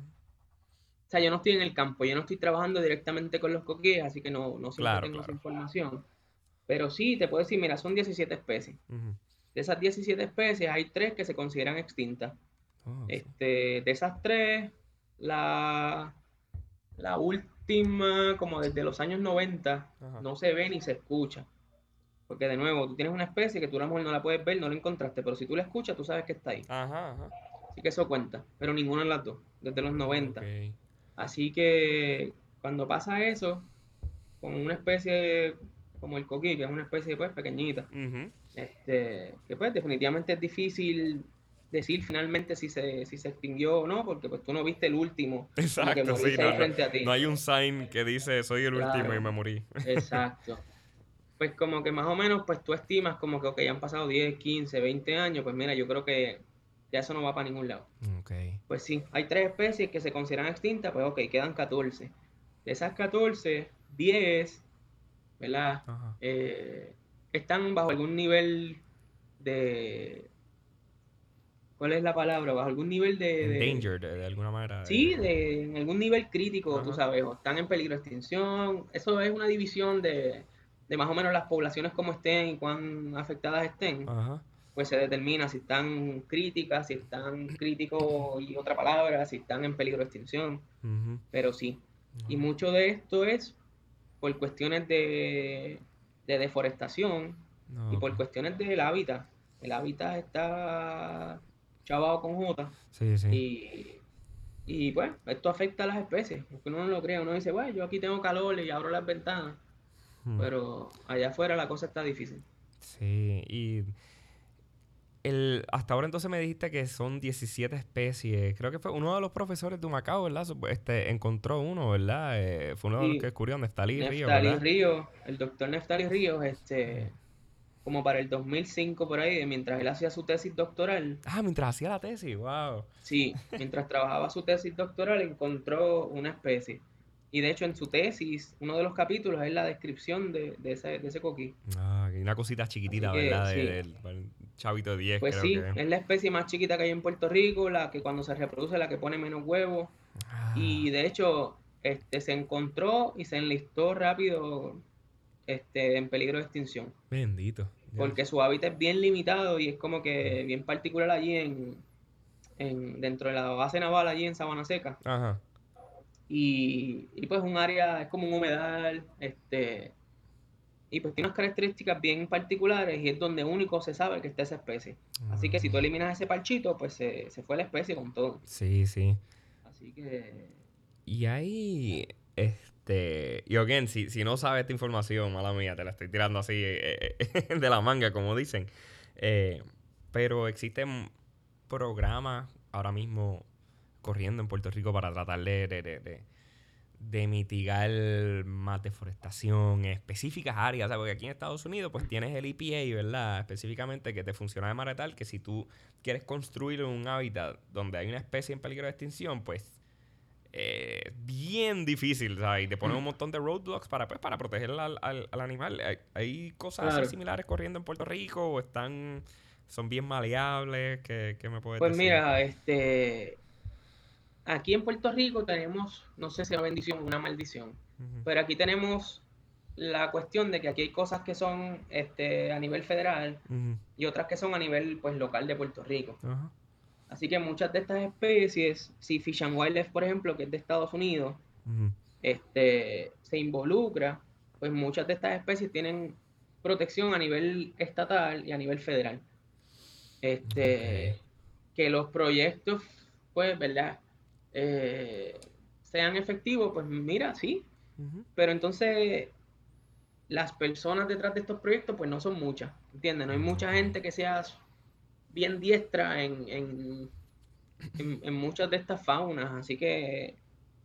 [SPEAKER 2] sea, yo no estoy en el campo, yo no estoy trabajando directamente con los coquíes, así que no, no siempre
[SPEAKER 1] Claro,
[SPEAKER 2] tengo esa información. Pero sí, te puedo decir, mira, son 17 especies. De esas 17 especies hay tres que se consideran extintas.
[SPEAKER 1] Oh.
[SPEAKER 2] Este, de esas tres, la, la última, como desde los años 90,
[SPEAKER 1] Ajá.
[SPEAKER 2] no se ve ni se escucha. Porque de nuevo, tú tienes una especie que tú a lo mejor no la puedes ver, no la encontraste, pero si tú la escuchas, tú sabes que está ahí.
[SPEAKER 1] Ajá, ajá.
[SPEAKER 2] Así que eso cuenta, pero ninguna de las dos, desde los 90.
[SPEAKER 1] Ok.
[SPEAKER 2] Así que cuando pasa eso, con una especie como el coquí, que es una especie pues pequeñita,
[SPEAKER 1] Ujú.
[SPEAKER 2] este, que pues definitivamente es difícil decir finalmente si se, si se extinguió o no, porque pues tú no viste el último
[SPEAKER 1] Exacto, sí, no,
[SPEAKER 2] frente a ti.
[SPEAKER 1] no hay un sign que dice soy el último y me morí.
[SPEAKER 2] Exacto. Pues como que más o menos, pues tú estimas como que, ok, han pasado 10, 15, 20 años, pues mira, yo creo que ya eso no va para ningún lado.
[SPEAKER 1] Ok.
[SPEAKER 2] Pues sí, hay tres especies que se consideran extintas, pues ok, quedan 14. De esas 14, 10, ¿verdad? Eh, están bajo algún nivel de, ¿cuál es la palabra? Bajo algún nivel de... de
[SPEAKER 1] Danger, de, de alguna manera.
[SPEAKER 2] Sí,
[SPEAKER 1] eh,
[SPEAKER 2] de, en algún nivel crítico, tú sabes, o están en peligro de extinción. Eso es una división de, de más o menos las poblaciones como estén y cuán afectadas estén.
[SPEAKER 1] Ajá.
[SPEAKER 2] Pues se determina si están críticas, si están críticos y otra palabra, si están en peligro de extinción. Pero sí. Y mucho de esto es por cuestiones de, de deforestación
[SPEAKER 1] No,
[SPEAKER 2] y por cuestiones del hábitat. El hábitat está chavado con J
[SPEAKER 1] Sí, sí.
[SPEAKER 2] y, y pues esto afecta a las especies. Porque uno no lo cree, uno dice, bueno, yo aquí tengo calor y abro las ventanas,
[SPEAKER 1] Hmm.
[SPEAKER 2] pero allá afuera la cosa está difícil.
[SPEAKER 1] Sí, y el, hasta ahora entonces me dijiste que son 17 especies. Creo que fue uno de los profesores de Humacao, ¿verdad? Este, encontró uno, ¿verdad? Eh, fue uno de los
[SPEAKER 2] Sí.
[SPEAKER 1] que descubrió Neftalí Río,
[SPEAKER 2] Neftali
[SPEAKER 1] ¿verdad?
[SPEAKER 2] Ríos, el doctor Neftali Ríos, este, como para el 2005 por ahí, mientras él hacía su tesis doctoral,
[SPEAKER 1] Ah, mientras hacía la tesis, wow.
[SPEAKER 2] Sí, mientras trabajaba su tesis doctoral encontró una especie. Y de hecho en su tesis, uno de los capítulos es la descripción de, de ese, de ese coquí.
[SPEAKER 1] Ah, y una cosita chiquitita,
[SPEAKER 2] que,
[SPEAKER 1] ¿verdad?
[SPEAKER 2] Sí.
[SPEAKER 1] del del chavito de 10,
[SPEAKER 2] Pues
[SPEAKER 1] creo
[SPEAKER 2] sí,
[SPEAKER 1] que.
[SPEAKER 2] es la especie más chiquita que hay en Puerto Rico, la que cuando se reproduce, la que pone menos huevos. Y
[SPEAKER 1] Ah,
[SPEAKER 2] de hecho, este, se encontró y se enlistó rápido este, en peligro de extinción.
[SPEAKER 1] bendito.
[SPEAKER 2] Porque su hábitat es bien limitado y es como que bien particular allí en, en, dentro de la base naval allí en Sabana Seca.
[SPEAKER 1] Ajá.
[SPEAKER 2] Y, y, pues un área, es como un humedal, este, y pues tiene unas características bien particulares y es donde único se sabe que está esa especie. Así que si tú
[SPEAKER 1] Ah,
[SPEAKER 2] eliminas ese parchito, pues se, se fue la especie con todo.
[SPEAKER 1] Sí, sí.
[SPEAKER 2] Así que,
[SPEAKER 1] Y ahí, este, y again, si, si no sabes esta información, mala mía, te la estoy tirando así eh, eh, de la manga, como dicen. Eh, pero existen programas ahora mismo corriendo en Puerto Rico para tratar de, de, mitigar más deforestación en específicas áreas, ¿sabes? Porque aquí en Estados Unidos pues tienes el EPA, ¿verdad? Específicamente que te funciona de manera tal que si tú quieres construir un hábitat donde hay una especie en peligro de extinción, pues eh, bien difícil, ¿sabes? Y te ponen un montón de roadblocks para, pues, para proteger al, al- al animal. Hay, hay cosas así similares corriendo en Puerto Rico o están, son bien maleables, ¿qué, qué me puedes
[SPEAKER 2] pues
[SPEAKER 1] decir?
[SPEAKER 2] mira, este, aquí en Puerto Rico tenemos, no sé si una bendición o una maldición, pero aquí tenemos la cuestión de que aquí hay cosas que son este, a nivel federal y otras que son a nivel pues local de Puerto Rico. Así que muchas de estas especies, si Fish and Wildlife, por ejemplo, que es de Estados Unidos, este, se involucra, pues muchas de estas especies tienen protección a nivel estatal y a nivel federal. Este, que los proyectos, pues, ¿verdad? Eh, sean efectivos, pues mira, sí, pero entonces las personas detrás de estos proyectos, pues no son muchas, ¿entiendes? No hay mucha gente que sea bien diestra en, en, en- en muchas de estas faunas, así que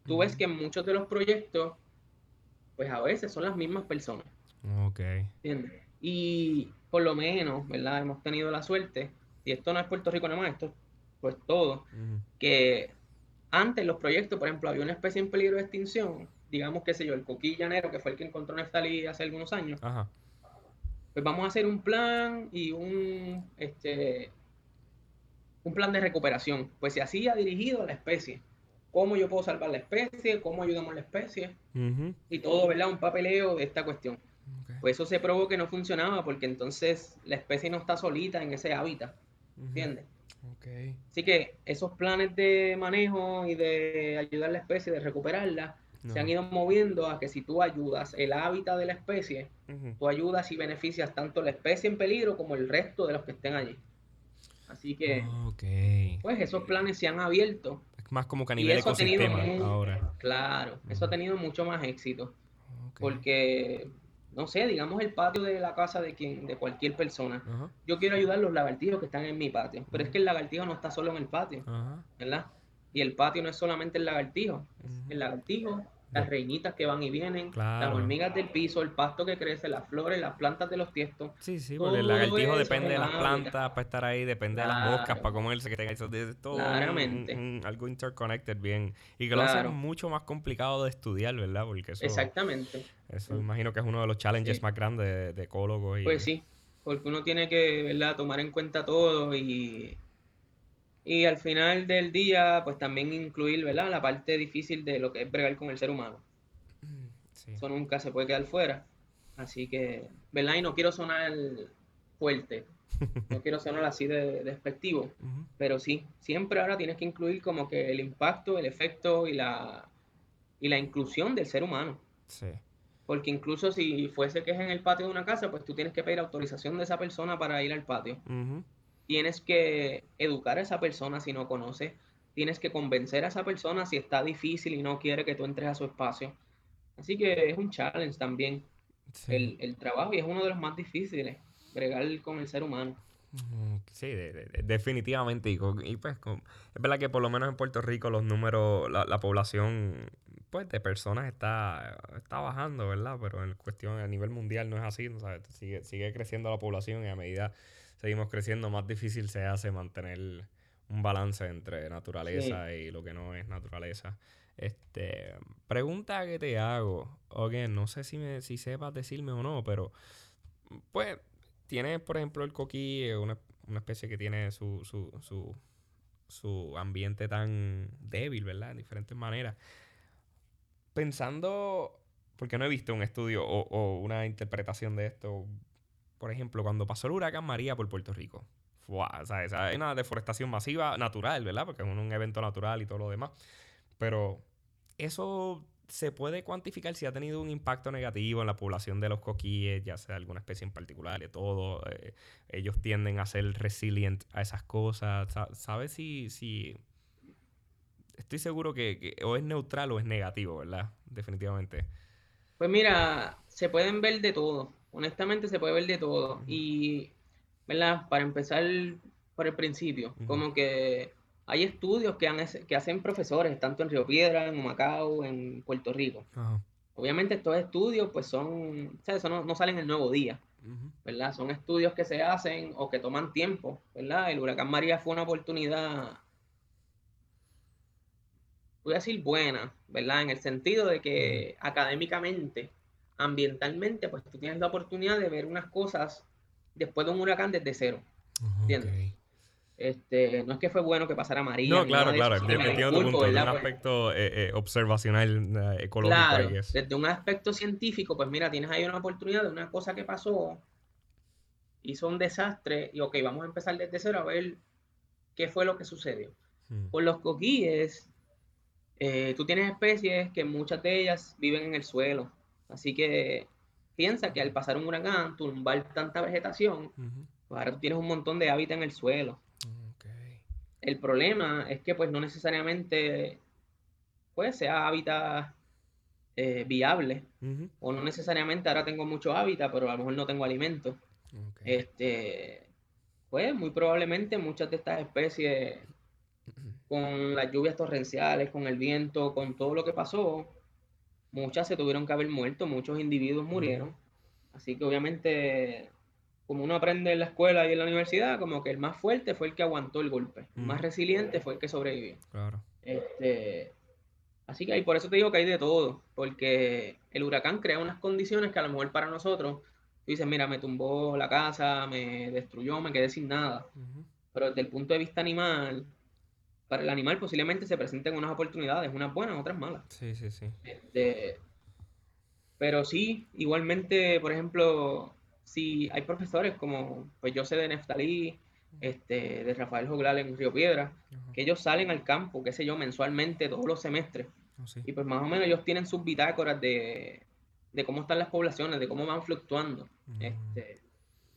[SPEAKER 2] tú ves que en muchos de los proyectos, pues a veces son las mismas personas,
[SPEAKER 1] Ok.
[SPEAKER 2] ¿entiendes? Y por lo menos, ¿verdad? Hemos tenido la suerte, y esto no es Puerto Rico nada más, esto es pues todo, que antes los proyectos, por ejemplo, había una especie en peligro de extinción, digamos, qué sé yo, el coquí llanero, que fue el que encontró Neftali hace algunos años,
[SPEAKER 1] Ajá.
[SPEAKER 2] pues vamos a hacer un plan y un, este, un plan de recuperación, pues se hacía dirigido a la especie. ¿Cómo yo puedo salvar la especie? ¿Cómo ayudamos a la especie? Y todo, ¿verdad? Un papeleo de esta cuestión. Pues eso se probó que no funcionaba porque entonces la especie no está solita en ese hábitat. ¿entiendes?
[SPEAKER 1] Ok.
[SPEAKER 2] Así que esos planes de manejo y de ayudar a la especie, de recuperarla, se han ido moviendo a que si tú ayudas el hábitat de la especie,
[SPEAKER 1] Ujú.
[SPEAKER 2] tú ayudas y beneficias tanto la especie en peligro como el resto de los que estén allí. Así que, pues esos planes se han abierto.
[SPEAKER 1] Es más como que a nivel
[SPEAKER 2] ha tenido
[SPEAKER 1] ahora.
[SPEAKER 2] Claro, eso ha tenido mucho más éxito. Porque, no sé, digamos el patio de la casa de quien, de cualquier persona. Yo quiero ayudar a los lagartijos que están en mi patio. Pero es que el lagartijo no está solo en el patio. ¿verdad? Y el patio no es solamente el lagartijo. El lagartijo, las reinitas que van y vienen, las
[SPEAKER 1] Claro.
[SPEAKER 2] hormigas del piso, el pasto que crece, las flores, las plantas de los tiestos.
[SPEAKER 1] Sí, sí, porque el lagartijo depende de las plantas para estar ahí, depende de las moscas
[SPEAKER 2] Claro.
[SPEAKER 1] para comerse, que tenga eso, es todo
[SPEAKER 2] Claramente.
[SPEAKER 1] un- un- algo interconnected bien. Y que lo hace
[SPEAKER 2] Claro.
[SPEAKER 1] mucho más complicado de estudiar, ¿verdad? Porque eso,
[SPEAKER 2] Exactamente.
[SPEAKER 1] eso imagino que es uno de los challenges
[SPEAKER 2] Sí.
[SPEAKER 1] más grandes de, de ecólogos y...
[SPEAKER 2] Pues sí, porque uno tiene que, ¿verdad?, tomar en cuenta todo y, Y al final del día, pues también incluir, ¿verdad? La parte difícil de lo que es bregar con el ser humano. Eso nunca se puede quedar fuera. Así que, ¿verdad? Y no quiero sonar fuerte, no quiero sonar así de despectivo, pero sí, siempre ahora tienes que incluir como que el impacto, el efecto y la, y la inclusión del ser humano. Sí. Porque incluso si fuese que es en el patio de una casa, pues tú tienes que pedir autorización de esa persona para ir al patio. Tienes que educar a esa persona si no conoce. Tienes que convencer a esa persona si está difícil y no quiere que tú entres a su espacio. Así que es un challenge también el, trabajo y es uno de los más difíciles, bregar con el ser humano.
[SPEAKER 1] Sí, definitivamente. Y, pues es verdad que por lo menos en Puerto Rico los números, la, población pues de personas está, está bajando, ¿verdad? Pero en cuestión a nivel mundial no es así, Sigue, sigue creciendo la población y a medida seguimos creciendo más difícil se hace mantener un balance entre naturaleza y lo que no es naturaleza. Este, pregunta que te hago, oye, no sé si, me, si sepas decirme o no, pero pues tienes, por ejemplo, el coquí, una, una especie que tiene su, su, su, su ambiente tan débil, ¿verdad? En diferentes maneras. Pensando, porque no he visto un estudio o, o una interpretación de esto, por ejemplo, cuando pasó el huracán María por Puerto Rico. Hay una deforestación masiva natural, ¿verdad? Porque es un evento natural y todo lo demás. Pero eso se puede cuantificar si ha tenido un impacto negativo en la población de los coquíes, ya sea alguna especie en particular, de todo. Eh, ellos tienden a ser resilient a esas cosas. ¿Sabes si, si... Estoy seguro que, o es neutral o es negativo, ¿verdad? Definitivamente.
[SPEAKER 2] Pues mira, se pueden ver de todo. Honestamente se puede ver de todo. Y, ¿verdad? Para empezar por el principio, como que hay estudios que, han, que hacen profesores, tanto en Río Piedra, en Macao, en Puerto Rico. Obviamente estos estudios pues son, o sea, eso no, salen el nuevo día, ¿verdad? Son estudios que se hacen o que toman tiempo, ¿verdad? El huracán María fue una oportunidad, voy a decir buena, ¿verdad? En el sentido de que académicamente, ambientalmente, pues tú tienes la oportunidad de ver unas cosas después de un huracán desde cero, ¿entiendes? Este, no es que fue bueno que pasara María.
[SPEAKER 1] No, claro, claro. Desde un aspecto eh, eh, observacional eh, ecológico.
[SPEAKER 2] Claro, desde un aspecto científico, pues mira, tienes ahí una oportunidad de una cosa que pasó, hizo un desastre, y ok, vamos a empezar desde cero a ver qué fue lo que sucedió. Hmm. Por los coquíes, tú tienes especies que muchas de ellas viven en el suelo. Así que piensa que al pasar un huracán, tumbar tanta vegetación, pues ahora tú tienes un montón de hábitat en el suelo. El problema es que pues no necesariamente pues sea hábitat eh, viable o no necesariamente ahora tengo mucho hábitat, pero a lo mejor no tengo alimento. Este, pues muy probablemente muchas de estas especies con las lluvias torrenciales, con el viento, con todo lo que pasó, muchas se tuvieron que haber muerto, muchos individuos murieron. Así que obviamente como uno aprende en la escuela y en la universidad, como que el más fuerte fue el que aguantó el golpe, el más resiliente fue el que sobrevivió. Claro. Este, así que ahí por eso te digo que hay de todo, porque el huracán crea unas condiciones que a lo mejor para nosotros, tú dices, mira, me tumbó la casa, me destruyó, me quedé sin nada. Pero desde el punto de vista animal, para el animal posiblemente se presenten unas oportunidades, unas buenas, otras malas.
[SPEAKER 1] Sí, sí, sí.
[SPEAKER 2] Este, pero sí, igualmente, por ejemplo, si hay profesores como, pues yo sé de Neftalí, este, de Rafael Joglal en Río Piedra, que ellos salen al campo, qué sé yo, mensualmente, todos los semestres. Oh, y pues más o menos ellos tienen sus bitácoras de, cómo están las poblaciones, de cómo van fluctuando. Mm. Este,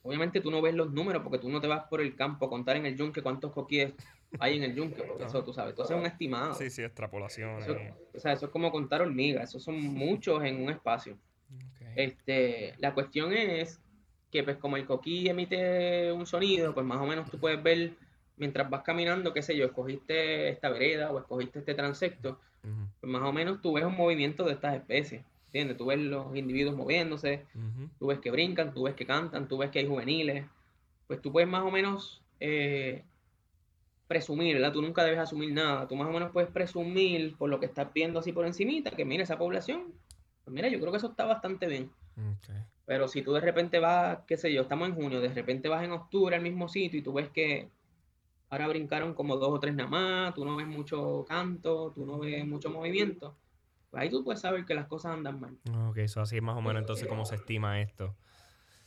[SPEAKER 2] obviamente tú no ves los números porque tú no te vas por el campo a contar en el yunque cuántos coquíes hay en el yunque, porque eso tú sabes, tú haces un estimado.
[SPEAKER 1] Sí, sí, extrapolación.
[SPEAKER 2] o sea, eso es como contar hormigas, esos son muchos en un espacio. Este, la cuestión es que pues como el coquí emite un sonido, pues más o menos tú puedes ver mientras vas caminando, qué sé yo, escogiste esta vereda o escogiste este transecto, pues más o menos tú ves un movimiento de estas especies, ¿entiendes? Tú ves los individuos moviéndose, tú ves que brincan, tú ves que cantan, tú ves que hay juveniles, pues tú puedes más o menos eh, presumir, ¿verdad? Tú nunca debes asumir nada, tú más o menos puedes presumir por lo que estás viendo así por encimita, que mira esa población, pues mira, yo creo que eso está bastante bien. Pero si tú de repente vas, qué sé yo, estamos en junio, de repente vas en octubre al mismo sitio y tú ves que ahora brincaron como dos o tres nada más, tú no ves mucho canto, tú no ves mucho movimiento, pues ahí tú puedes saber que las cosas andan mal.
[SPEAKER 1] Ok, eso así es más o menos entonces cómo se estima esto.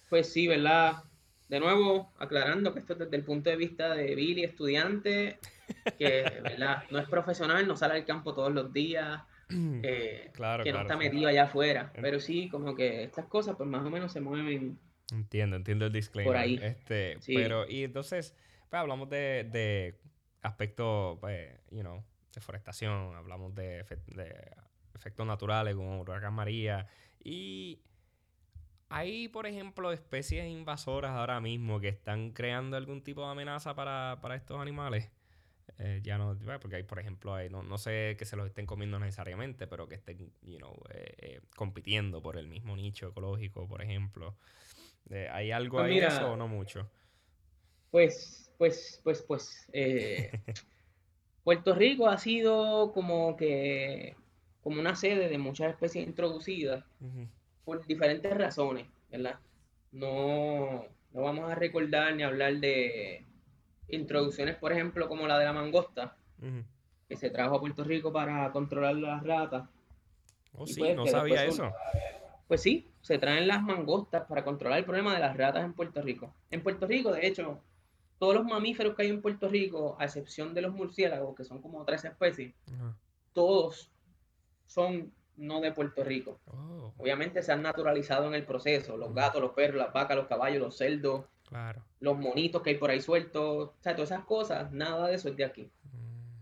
[SPEAKER 2] Pues sí, ¿verdad? De nuevo, aclarando que esto es desde el punto de vista de Billy, estudiante, que ¿verdad? no es profesional, no sale al campo todos los días, eh,
[SPEAKER 1] Claro,
[SPEAKER 2] que no
[SPEAKER 1] claro,
[SPEAKER 2] está
[SPEAKER 1] sí.
[SPEAKER 2] metido allá afuera. Pero sí, como que estas cosas, pues más o menos se mueven.
[SPEAKER 1] Entiendo, entiendo el disclaimer.
[SPEAKER 2] ahí.
[SPEAKER 1] Este,
[SPEAKER 2] Sí.
[SPEAKER 1] pero, y entonces, pues hablamos de, de aspectos, pues, you know, deforestación, hablamos de, de efectos naturales como huracán María. Y hay, por ejemplo, especies invasoras ahora mismo que están creando algún tipo de amenaza para, para estos animales. Eh, ya no, porque hay, por ejemplo, hay, no, no sé que se los estén comiendo necesariamente, pero que estén, you know, eh, eh, compitiendo por el mismo nicho ecológico, por ejemplo. Eh, ¿Hay algo
[SPEAKER 2] Pues
[SPEAKER 1] ahí de eso o no mucho?
[SPEAKER 2] Pues, pues, pues, pues. eh, Puerto Rico ha sido como que como una sede de muchas especies introducidas
[SPEAKER 1] Ujú,
[SPEAKER 2] por diferentes razones, ¿verdad? No, no vamos a recordar ni hablar de introducciones, por ejemplo, como la de la mangosta, que se trajo a Puerto Rico para controlar las ratas.
[SPEAKER 1] Oh,
[SPEAKER 2] Y
[SPEAKER 1] sí,
[SPEAKER 2] pues
[SPEAKER 1] no sabía eso.
[SPEAKER 2] Pues sí, se traen las mangostas para controlar el problema de las ratas en Puerto Rico. En Puerto Rico, de hecho, todos los mamíferos que hay en Puerto Rico, a excepción de los murciélagos, que son como tres especies, todos son no de Puerto Rico.
[SPEAKER 1] Oh,
[SPEAKER 2] Obviamente se han naturalizado en el proceso. Los gatos, los perros, las vacas, los caballos, los cerdos,
[SPEAKER 1] claro.
[SPEAKER 2] los monitos que hay por ahí sueltos. O sea, todas esas cosas, nada de eso es de aquí.
[SPEAKER 1] Mm,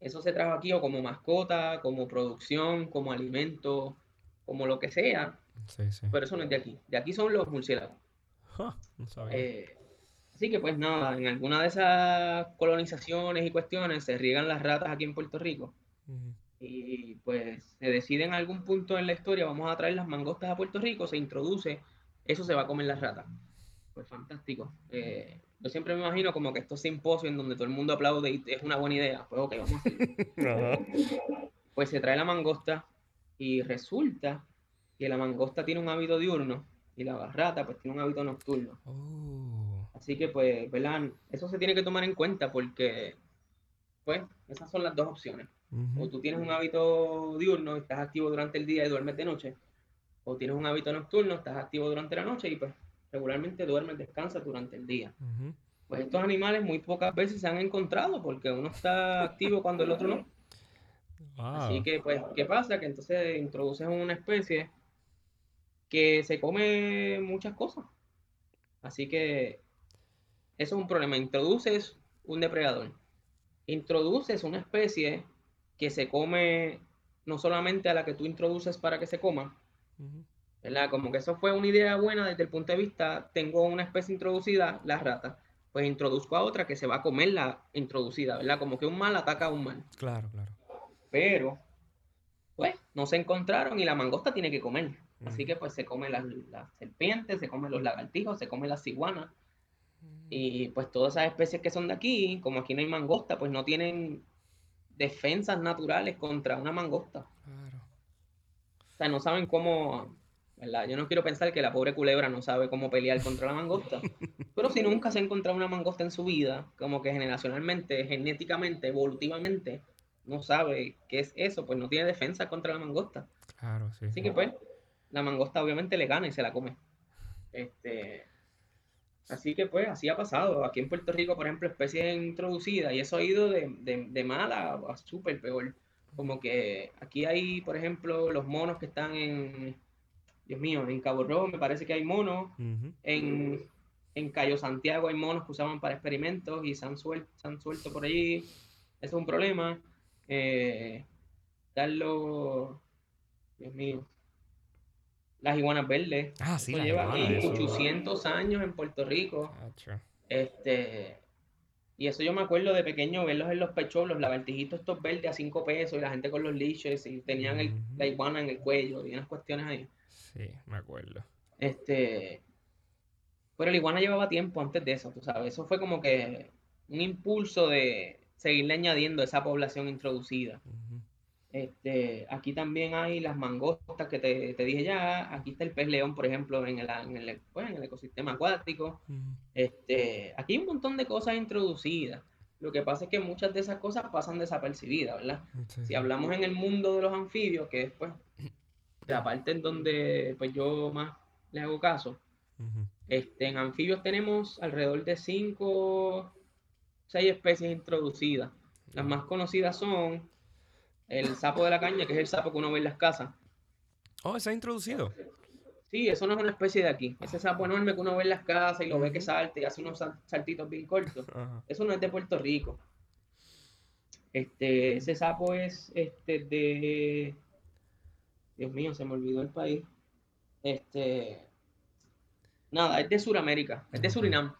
[SPEAKER 2] Eso se trajo aquí o como mascota, como producción, como alimento, como lo que sea.
[SPEAKER 1] Sí, sí.
[SPEAKER 2] Pero eso no es de aquí. De aquí son los murciélagos.
[SPEAKER 1] No sabía.
[SPEAKER 2] Eh, así que pues nada, en alguna de esas colonizaciones y cuestiones se riegan las ratas aquí en Puerto Rico. Y pues se decide en algún punto en la historia, vamos a traer las mangostas a Puerto Rico, se introduce, eso se va a comer las ratas. Pues fantástico. Eh, yo siempre me imagino como que estos simposios en donde todo el mundo aplaude y es una buena idea. Pues ok, vamos a hacerlo. Pues se trae la mangosta y resulta que la mangosta tiene un hábito diurno y la rata pues tiene un hábito nocturno.
[SPEAKER 1] Oh,
[SPEAKER 2] Así que pues, ¿verdad? Eso se tiene que tomar en cuenta porque pues esas son las dos opciones. O tú tienes un hábito diurno, estás activo durante el día y duermes de noche. O tienes un hábito nocturno, estás activo durante la noche y pues regularmente duermes, descansas durante el día. Pues estos animales muy pocas veces se han encontrado porque uno está activo cuando el otro no. Así
[SPEAKER 1] Wow.
[SPEAKER 2] que pues, ¿qué pasa? Que entonces introduces una especie que se come muchas cosas. Así que eso es un problema. Introduces un depredador. Introduces una especie que se come no solamente a la que tú introduces para que se coma. ¿verdad? Como que eso fue una idea buena desde el punto de vista, tengo una especie introducida, la rata, pues introduzco a otra que se va a comer la introducida, ¿verdad? Como que un mal ataca a un mal.
[SPEAKER 1] Claro, claro.
[SPEAKER 2] Pero, pues, no se encontraron y la mangosta tiene que comer. Así que pues se come las, las serpientes, se come los lagartijos, se come las ciguanas. Y pues todas esas especies que son de aquí, como aquí no hay mangosta, pues no tienen defensas naturales contra una mangosta.
[SPEAKER 1] Claro.
[SPEAKER 2] O sea, no saben cómo, ¿verdad? Yo no quiero pensar que la pobre culebra no sabe cómo pelear contra la mangosta. Pero si nunca se ha encontrado una mangosta en su vida, como que generacionalmente, genéticamente, evolutivamente, no sabe qué es eso, pues no tiene defensa contra la mangosta.
[SPEAKER 1] Claro, sí.
[SPEAKER 2] Así que pues, la mangosta obviamente le gana y se la come. Este, así que pues, así ha pasado. Aquí en Puerto Rico, por ejemplo, especies introducidas, y eso ha ido de, de, de mala a súper peor. Como que aquí hay, por ejemplo, los monos que están en, Dios mío, en Cabo Rojo me parece que hay monos, en, en Cayo Santiago hay monos que usaban para experimentos y se han, suel- se han suelto por allí. Eso es un problema. Eh, Carlos, Dios mío, las iguanas verdes.
[SPEAKER 1] Ah, sí,
[SPEAKER 2] Eso lleva
[SPEAKER 1] eso.
[SPEAKER 2] 800 años en Puerto Rico. Este, y eso yo me acuerdo de pequeño verlos en los pechos, los lagartijitos estos verdes a 5 pesos y la gente con los liches y tenían el- la iguana en el cuello y unas cuestiones ahí.
[SPEAKER 1] Sí, me acuerdo.
[SPEAKER 2] Este, pero la iguana llevaba tiempo antes de eso, tú sabes. Eso fue como que un impulso de seguirle añadiendo esa población introducida. Este, aquí también hay las mangostas que te, te dije ya. Aquí está el pez león, por ejemplo, en el, en el, pues, en el ecosistema acuático.
[SPEAKER 1] Ujú.
[SPEAKER 2] Este, aquí hay un montón de cosas introducidas. Lo que pasa es que muchas de esas cosas pasan desapercibidas, ¿verdad?
[SPEAKER 1] Sí,
[SPEAKER 2] Si hablamos en el mundo de los anfibios, que es pues la parte en donde pues yo más le hago caso, este, en anfibios tenemos alrededor de 5, 6 especies introducidas. Las más conocidas son el sapo de la caña, que es el sapo que uno ve en las casas.
[SPEAKER 1] Oh, se ha introducido.
[SPEAKER 2] Sí, eso no es una especie de aquí. Ese sapo enorme que uno ve en las casas y lo ve que salta y hace unos sal- saltitos bien cortos.
[SPEAKER 1] Ajá.
[SPEAKER 2] Eso no es de Puerto Rico. Este, ese sapo es este de. Dios mío, se me olvidó el país. Este. Nada, es de Sudamérica, es de. Surinam.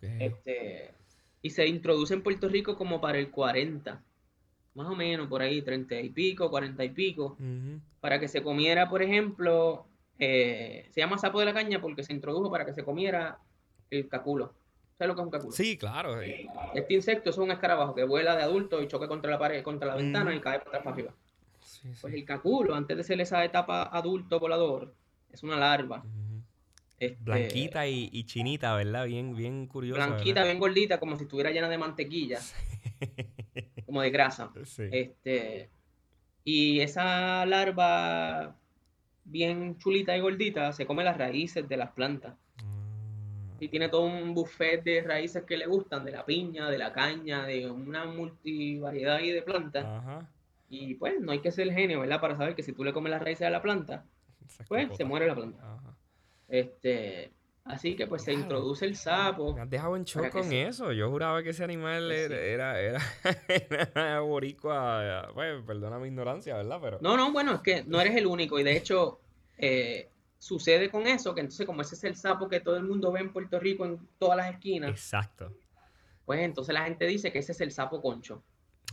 [SPEAKER 2] Este, y se introduce en Puerto Rico como para el 40, más o menos por ahí, 30 y pico, 40 y pico, para que se comiera, por ejemplo, eh, se llama sapo de la caña porque se introdujo para que se comiera el caculo. ¿Sabes lo que es un caculo?
[SPEAKER 1] Sí, claro. eh.
[SPEAKER 2] Este insecto es un escarabajo que vuela de adulto y choca contra la pared, contra la ventana y cae para atrás para arriba.
[SPEAKER 1] Sí,
[SPEAKER 2] Pues el caculo, antes de ser esa etapa adulto volador, es una larva. Este,
[SPEAKER 1] Blanquita y, y chinita, ¿verdad? Bien, bien curiosa.
[SPEAKER 2] Blanquita, bien gordita, como si estuviera llena de mantequilla, como de grasa.
[SPEAKER 1] Sí.
[SPEAKER 2] Este, y esa larva bien chulita y gordita se come las raíces de las plantas.
[SPEAKER 1] Ah,
[SPEAKER 2] Y tiene todo un buffet de raíces que le gustan, de la piña, de la caña, de una multivariedad ahí de plantas.
[SPEAKER 1] Ajá.
[SPEAKER 2] Y pues no hay que ser genio, ¿verdad? Para saber que si tú le comes las raíces a la planta,
[SPEAKER 1] Esa
[SPEAKER 2] pues se muere la planta.
[SPEAKER 1] Ajá.
[SPEAKER 2] Este, así que pues se introduce el sapo.
[SPEAKER 1] Me has dejado en shock con
[SPEAKER 2] se-
[SPEAKER 1] eso. Yo juraba que ese animal
[SPEAKER 2] Pues sí.
[SPEAKER 1] era, era, era, boricua. Pues, perdona mi ignorancia, ¿verdad? Pero.
[SPEAKER 2] No, no, bueno, es que no eres el único y de hecho eh, sucede con eso, que entonces como ese es el sapo que todo el mundo ve en Puerto Rico en todas las esquinas,
[SPEAKER 1] Exacto.
[SPEAKER 2] pues entonces la gente dice que ese es el sapo concho.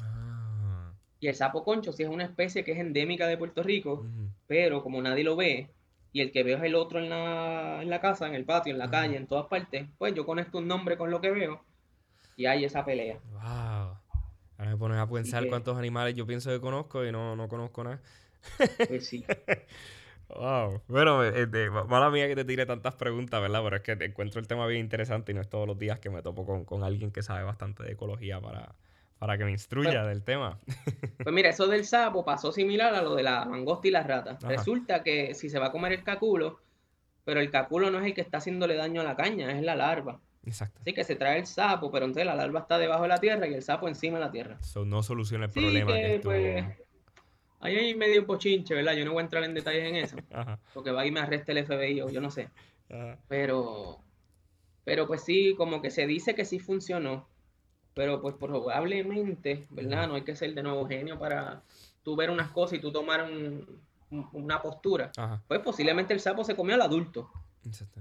[SPEAKER 1] Ah.
[SPEAKER 2] Y el sapo concho sí es una especie que es endémica de Puerto Rico, pero como nadie lo ve y el que veo es el otro en la, en la casa, en el patio, en la calle, en todas partes, pues yo conecto un nombre con lo que veo y hay esa pelea.
[SPEAKER 1] Wow. Ahora me pones a pensar
[SPEAKER 2] que-
[SPEAKER 1] cuántos animales yo pienso que conozco y no, no conozco nada.
[SPEAKER 2] Pues sí.
[SPEAKER 1] Wow. Bueno, este, ma- mala mía que te tire tantas preguntas, ¿verdad? Pero es que encuentro el tema bien interesante y no es todos los días que me topo con, con alguien que sabe bastante de ecología para, para que me instruya del tema.
[SPEAKER 2] Pues mira, eso del sapo pasó similar a lo de la mangosta y la rata.
[SPEAKER 1] Ajá.
[SPEAKER 2] Resulta que si se va a comer el caculo, pero el caculo no es el que está haciéndole daño a la caña, es la larva.
[SPEAKER 1] Exacto.
[SPEAKER 2] Así que se trae el sapo, pero entonces la larva está debajo de la tierra y el sapo encima de la tierra.
[SPEAKER 1] So, no soluciona el
[SPEAKER 2] Sí,
[SPEAKER 1] problema que
[SPEAKER 2] que pues ahí hay medio pochinche, ¿verdad? Yo no voy a entrar en detalles en eso,
[SPEAKER 1] Ajá.
[SPEAKER 2] porque va y me arresta el FBI o yo no sé.
[SPEAKER 1] Ajá.
[SPEAKER 2] Pero, pero pues sí, como que se dice que sí funcionó, pero pues probablemente, ¿verdad? No hay que ser de nuevo genio para tú ver unas cosas y tú tomar un- un- una postura.
[SPEAKER 1] Ajá.
[SPEAKER 2] Pues posiblemente el sapo se comió al adulto,
[SPEAKER 1] Exacto.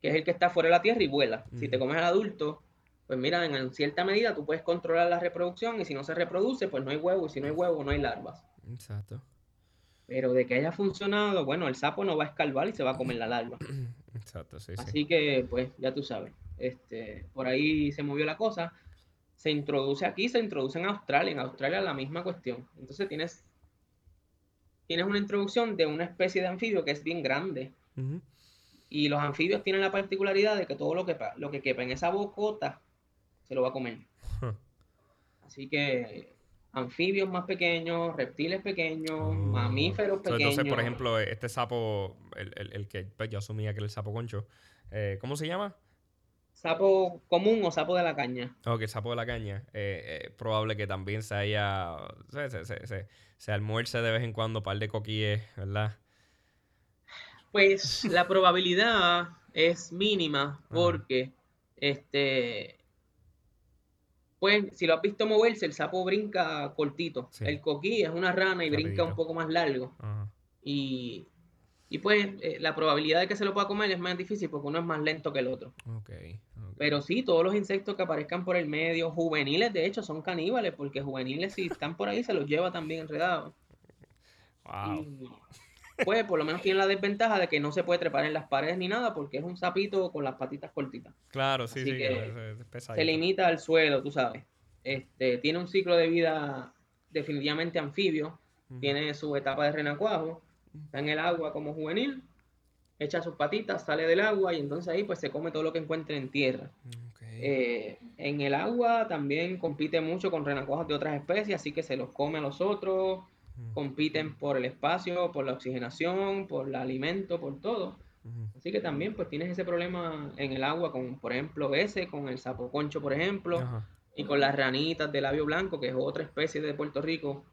[SPEAKER 2] que es el que está fuera de la tierra y vuela. Si te comes al adulto, pues mira, en, en cierta medida tú puedes controlar la reproducción y si no se reproduce, pues no hay huevo y si no hay huevo, no hay larvas.
[SPEAKER 1] Exacto.
[SPEAKER 2] Pero de que haya funcionado, bueno, el sapo no va a escarbar y se va a comer la larva.
[SPEAKER 1] Exacto, sí, sí.
[SPEAKER 2] Así que, pues, ya tú sabes. Este, por ahí se movió la cosa. Se introduce aquí, se introduce en Australia. En Australia la misma cuestión. Entonces tienes, tienes una introducción de una especie de anfibio que es bien grande. Y los anfibios tienen la particularidad de que todo lo que, lo que quepa en esa bocota se lo va a comer.
[SPEAKER 1] Huh.
[SPEAKER 2] Así que anfibios más pequeños, reptiles pequeños, mamíferos
[SPEAKER 1] So,
[SPEAKER 2] pequeños.
[SPEAKER 1] entonces, por ejemplo, este sapo, el, el- el que pues, yo asumía que era el sapo concho, eh, ¿cómo se llama?
[SPEAKER 2] Sapo común o sapo de la caña.
[SPEAKER 1] Ok, sapo de la caña. Eh, eh, probable que también se haya. Se, se, se, se- se almuerce de vez en cuando un par de coquíes, ¿verdad?
[SPEAKER 2] Pues la probabilidad es mínima porque, este, pues si lo has visto moverse, el sapo brinca cortito.
[SPEAKER 1] Sí.
[SPEAKER 2] El coquí es una rana y brinca un poco más largo.
[SPEAKER 1] Ajá.
[SPEAKER 2] Y, y pues eh, la probabilidad de que se lo pueda comer es más difícil porque uno es más lento que el otro.
[SPEAKER 1] Ok.
[SPEAKER 2] Pero sí, todos los insectos que aparezcan por el medio, juveniles de hecho, son caníbales porque juveniles si están por ahí se los lleva también enredados.
[SPEAKER 1] Wow.
[SPEAKER 2] Y, pues por lo menos tiene la desventaja de que no se puede trepar en las paredes ni nada porque es un sapito con las patitas cortitas.
[SPEAKER 1] Claro, sí,
[SPEAKER 2] así
[SPEAKER 1] sí.
[SPEAKER 2] que
[SPEAKER 1] es-
[SPEAKER 2] Se limita al suelo, tú sabes. Este, tiene un ciclo de vida definitivamente anfibio, tiene su etapa de renacuajo, está en el agua como juvenil, echa sus patitas, sale del agua y entonces ahí pues se come todo lo que encuentre en tierra. Eh, en el agua también compite mucho con renacuajos de otras especies, así que se los come a los otros, compiten por el espacio, por la oxigenación, por el alimento, por todo. Así que también pues tienes ese problema en el agua con, por ejemplo, ese, con el sapo concho, por ejemplo, y con las ranitas de labio blanco, que es otra especie de Puerto Rico.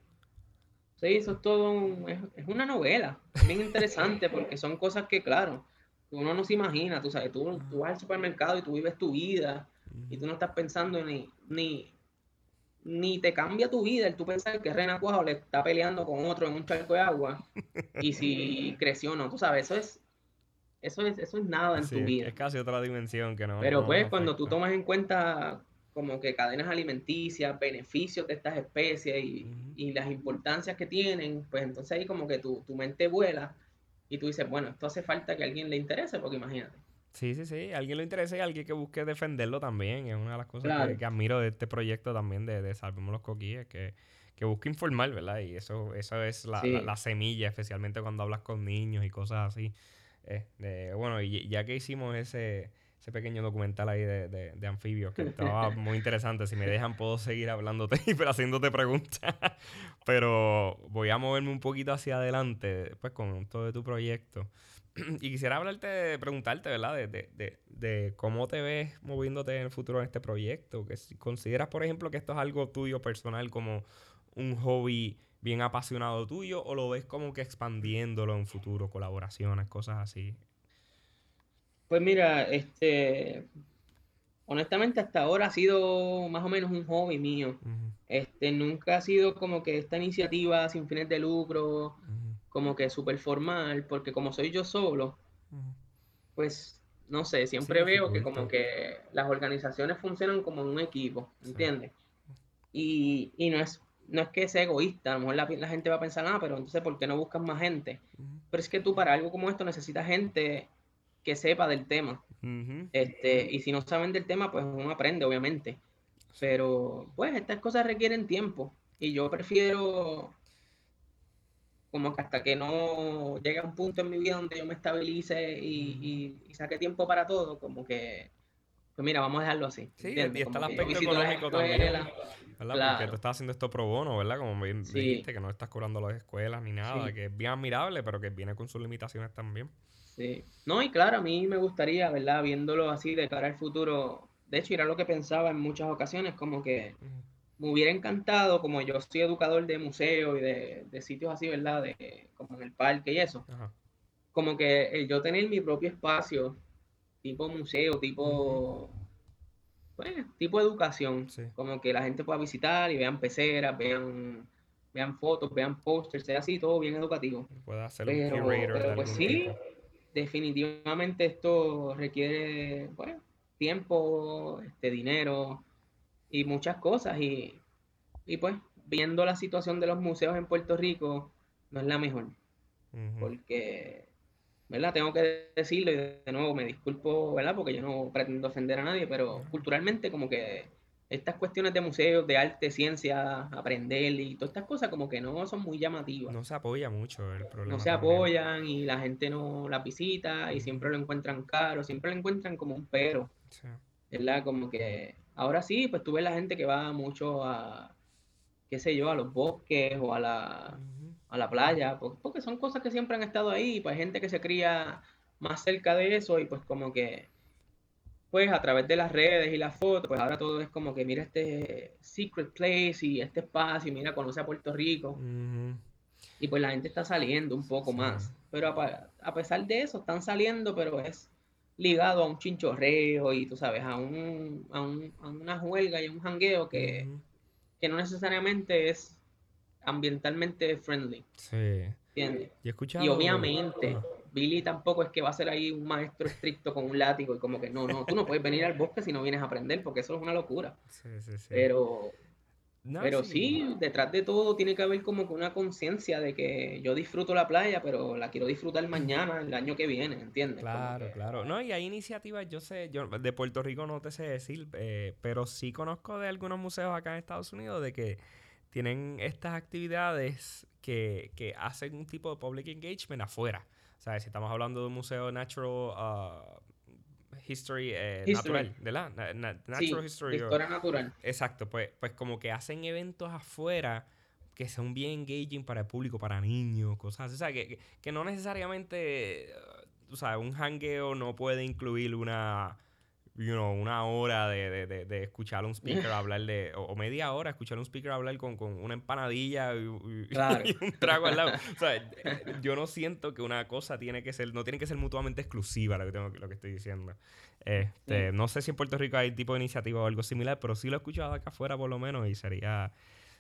[SPEAKER 2] Sí, eso es todo, es, una novela, bien interesante porque son cosas que, claro, uno no se imagina, tú sabes, tú, tú vas al supermercado y tú vives tu vida y tú no estás pensando ni, ni, ni te cambia tu vida el tú pensar que Renacuajo le está peleando con otro en un charco de agua y si creció o no, tú sabes, eso es eso es, eso es nada en tu vida.
[SPEAKER 1] Es casi otra dimensión que no.
[SPEAKER 2] Pero pues cuando tú tomas en cuenta como que cadenas alimenticias, beneficios de estas especies y, las importancias que tienen, pues entonces ahí como que tu, tu mente vuela y tú dices, bueno, esto hace falta que a alguien le interese, porque imagínate.
[SPEAKER 1] Sí, sí, sí. Alguien lo interesa y alguien que busque defenderlo también. Es una de las cosas que, admiro de este proyecto también de, de Salvemos los Coquíes, que, que busca informar, ¿verdad? Y eso, eso es la, la, semilla, especialmente cuando hablas con niños y cosas así. Eh, bueno, y ya que hicimos ese, ese pequeño documental ahí de, de, anfibios, que estaba muy interesante. Si me dejan, puedo seguir hablándote y haciéndote preguntas. Pero voy a moverme un poquito hacia adelante, pues, con todo tu proyecto. y quisiera hablarte, preguntarte, ¿verdad? De, de, de, cómo te ves moviéndote en el futuro en este proyecto. Que si consideras, por ejemplo, que esto es algo tuyo personal como un hobby bien apasionado tuyo o lo ves como que expandiéndolo en futuro, colaboraciones, cosas así?
[SPEAKER 2] Pues mira, este, honestamente hasta ahora ha sido más o menos un hobby mío. Este, nunca ha sido como que esta iniciativa sin fines de lucro, como que súper formal, porque como soy yo solo, pues no sé, siempre veo que como que las organizaciones funcionan como un equipo, ¿entiendes? Y, y no es no es que sea egoísta, a lo mejor la, gente va a pensar, ah, pero entonces, ¿por qué no buscas más gente? Pero es que tú para algo como esto necesitas gente que sepa del tema. este, y si no saben del tema, pues uno aprende, obviamente. Pero, pues, estas cosas requieren tiempo. Y yo prefiero, como que hasta que no llegue a un punto en mi vida donde yo me estabilice y, y saque tiempo para todo, como que pues mira, vamos a dejarlo así.
[SPEAKER 1] Sí, y está el aspecto económico también. ¿Verdad? Porque tú estás haciendo esto pro bono, ¿verdad? Como bien dijiste, que no estás curando las escuelas ni nada, que es bien admirable, pero que viene con sus limitaciones también.
[SPEAKER 2] Sí. No, y claro, a mí me gustaría, ¿verdad? Viéndolo así de cara al futuro. De hecho, era lo que pensaba en muchas ocasiones, como que me hubiera encantado, como yo soy educador de museos y de, sitios así, ¿verdad? De, como en el parque y eso. Como que yo tener mi propio espacio tipo museo, tipo, pues, tipo educación, como que la gente pueda visitar y vean peceras, vean, vean fotos, vean pósters, sea así, todo bien educativo.
[SPEAKER 1] Puede hacer pero, pero
[SPEAKER 2] pues sí, definitivamente esto requiere, pues, tiempo, este, dinero y muchas cosas y, y pues viendo la situación de los museos en Puerto Rico no es la mejor. Porque ¿verdad? Tengo que decirlo y de nuevo me disculpo, ¿verdad? Porque yo no pretendo ofender a nadie, pero culturalmente como que estas cuestiones de museos, de arte, ciencia, aprender y todas estas cosas como que no son muy llamativas.
[SPEAKER 1] No se apoya mucho el problema.
[SPEAKER 2] No se apoyan y la gente no la visita y siempre lo encuentran caro, siempre lo encuentran como un pero. ¿Verdad? Como que ahora sí, pues tú ves la gente que va mucho a, qué sé yo, a los bosques o a la a la playa, porque son cosas que siempre han estado ahí, pues hay gente que se cría más cerca de eso y pues como que, pues a través de las redes y las fotos, pues ahora todo es como que mira este secret place y este espacio y mira, conoce a Puerto Rico. Y pues la gente está saliendo un poco más. Pero a, pesar de eso, están saliendo, pero es ligado a un chinchorreo y tú sabes, a, un, a, un, a una huelga y un jangueo que, que no necesariamente es ambientalmente friendly.
[SPEAKER 1] Sí.
[SPEAKER 2] ¿Entiendes?
[SPEAKER 1] Y,
[SPEAKER 2] y obviamente, Billy tampoco es que va a ser ahí un maestro estricto con un látigo y como que no, no, tú no puedes venir al bosque si no vienes a aprender, porque eso es una locura.
[SPEAKER 1] Sí, sí, sí.
[SPEAKER 2] Pero, pero sí. detrás de todo tiene que haber como que una conciencia de que yo disfruto la playa, pero la quiero disfrutar mañana, el año que viene, ¿entiendes?
[SPEAKER 1] Claro, claro. No, y hay iniciativas, yo sé, yo de Puerto Rico no te sé decir, eh, pero sí conozco de algunos museos acá en Estados Unidos de que tienen estas actividades que, hacen un tipo de public engagement afuera. O ¿Sabes? Si estamos hablando de un museo natural uh, history, eh,
[SPEAKER 2] History.
[SPEAKER 1] natural, ¿verdad? Na- natural history. o-
[SPEAKER 2] historia natural.
[SPEAKER 1] Exacto, pues, pues como que hacen eventos afuera que son bien engaging para el público, para niños, cosas así. O sea, que, que, no necesariamente, eh, tú sabes, un hangueo no puede incluir una, you know, una hora de, de, de, de escuchar a un speaker hablar de, o, o media hora escuchar a un speaker hablar con, con una empanadilla y,
[SPEAKER 2] Claro.
[SPEAKER 1] y un trago al lado. O sea, eh, yo no siento que una cosa tiene que ser, no tiene que ser mutuamente exclusiva lo que, tengo, lo que estoy diciendo. Este,
[SPEAKER 2] Sí.
[SPEAKER 1] No sé si en Puerto Rico hay tipo de iniciativa o algo similar, pero sí lo he escuchado acá afuera por lo menos y sería,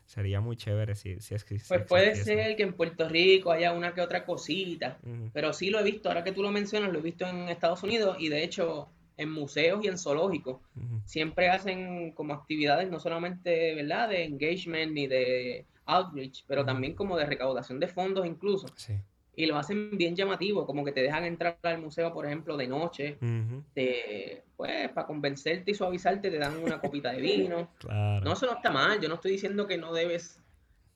[SPEAKER 1] sería muy chévere si, si es que si
[SPEAKER 2] Pues puede ser que en Puerto Rico haya una que otra cosita, pero sí lo he visto, ahora que tú lo mencionas, lo he visto en Estados Unidos y de hecho en museos y en zoológicos. Siempre hacen como actividades no solamente, ¿verdad?, de engagement ni de outreach, pero también como de recaudación de fondos incluso.
[SPEAKER 1] Sí.
[SPEAKER 2] Y lo hacen bien llamativo, como que te dejan entrar al museo, por ejemplo, de noche, te, pues para convencerte y suavizarte te dan una copita de vino.
[SPEAKER 1] Claro.
[SPEAKER 2] No, eso no está mal. Yo no estoy diciendo que no debes,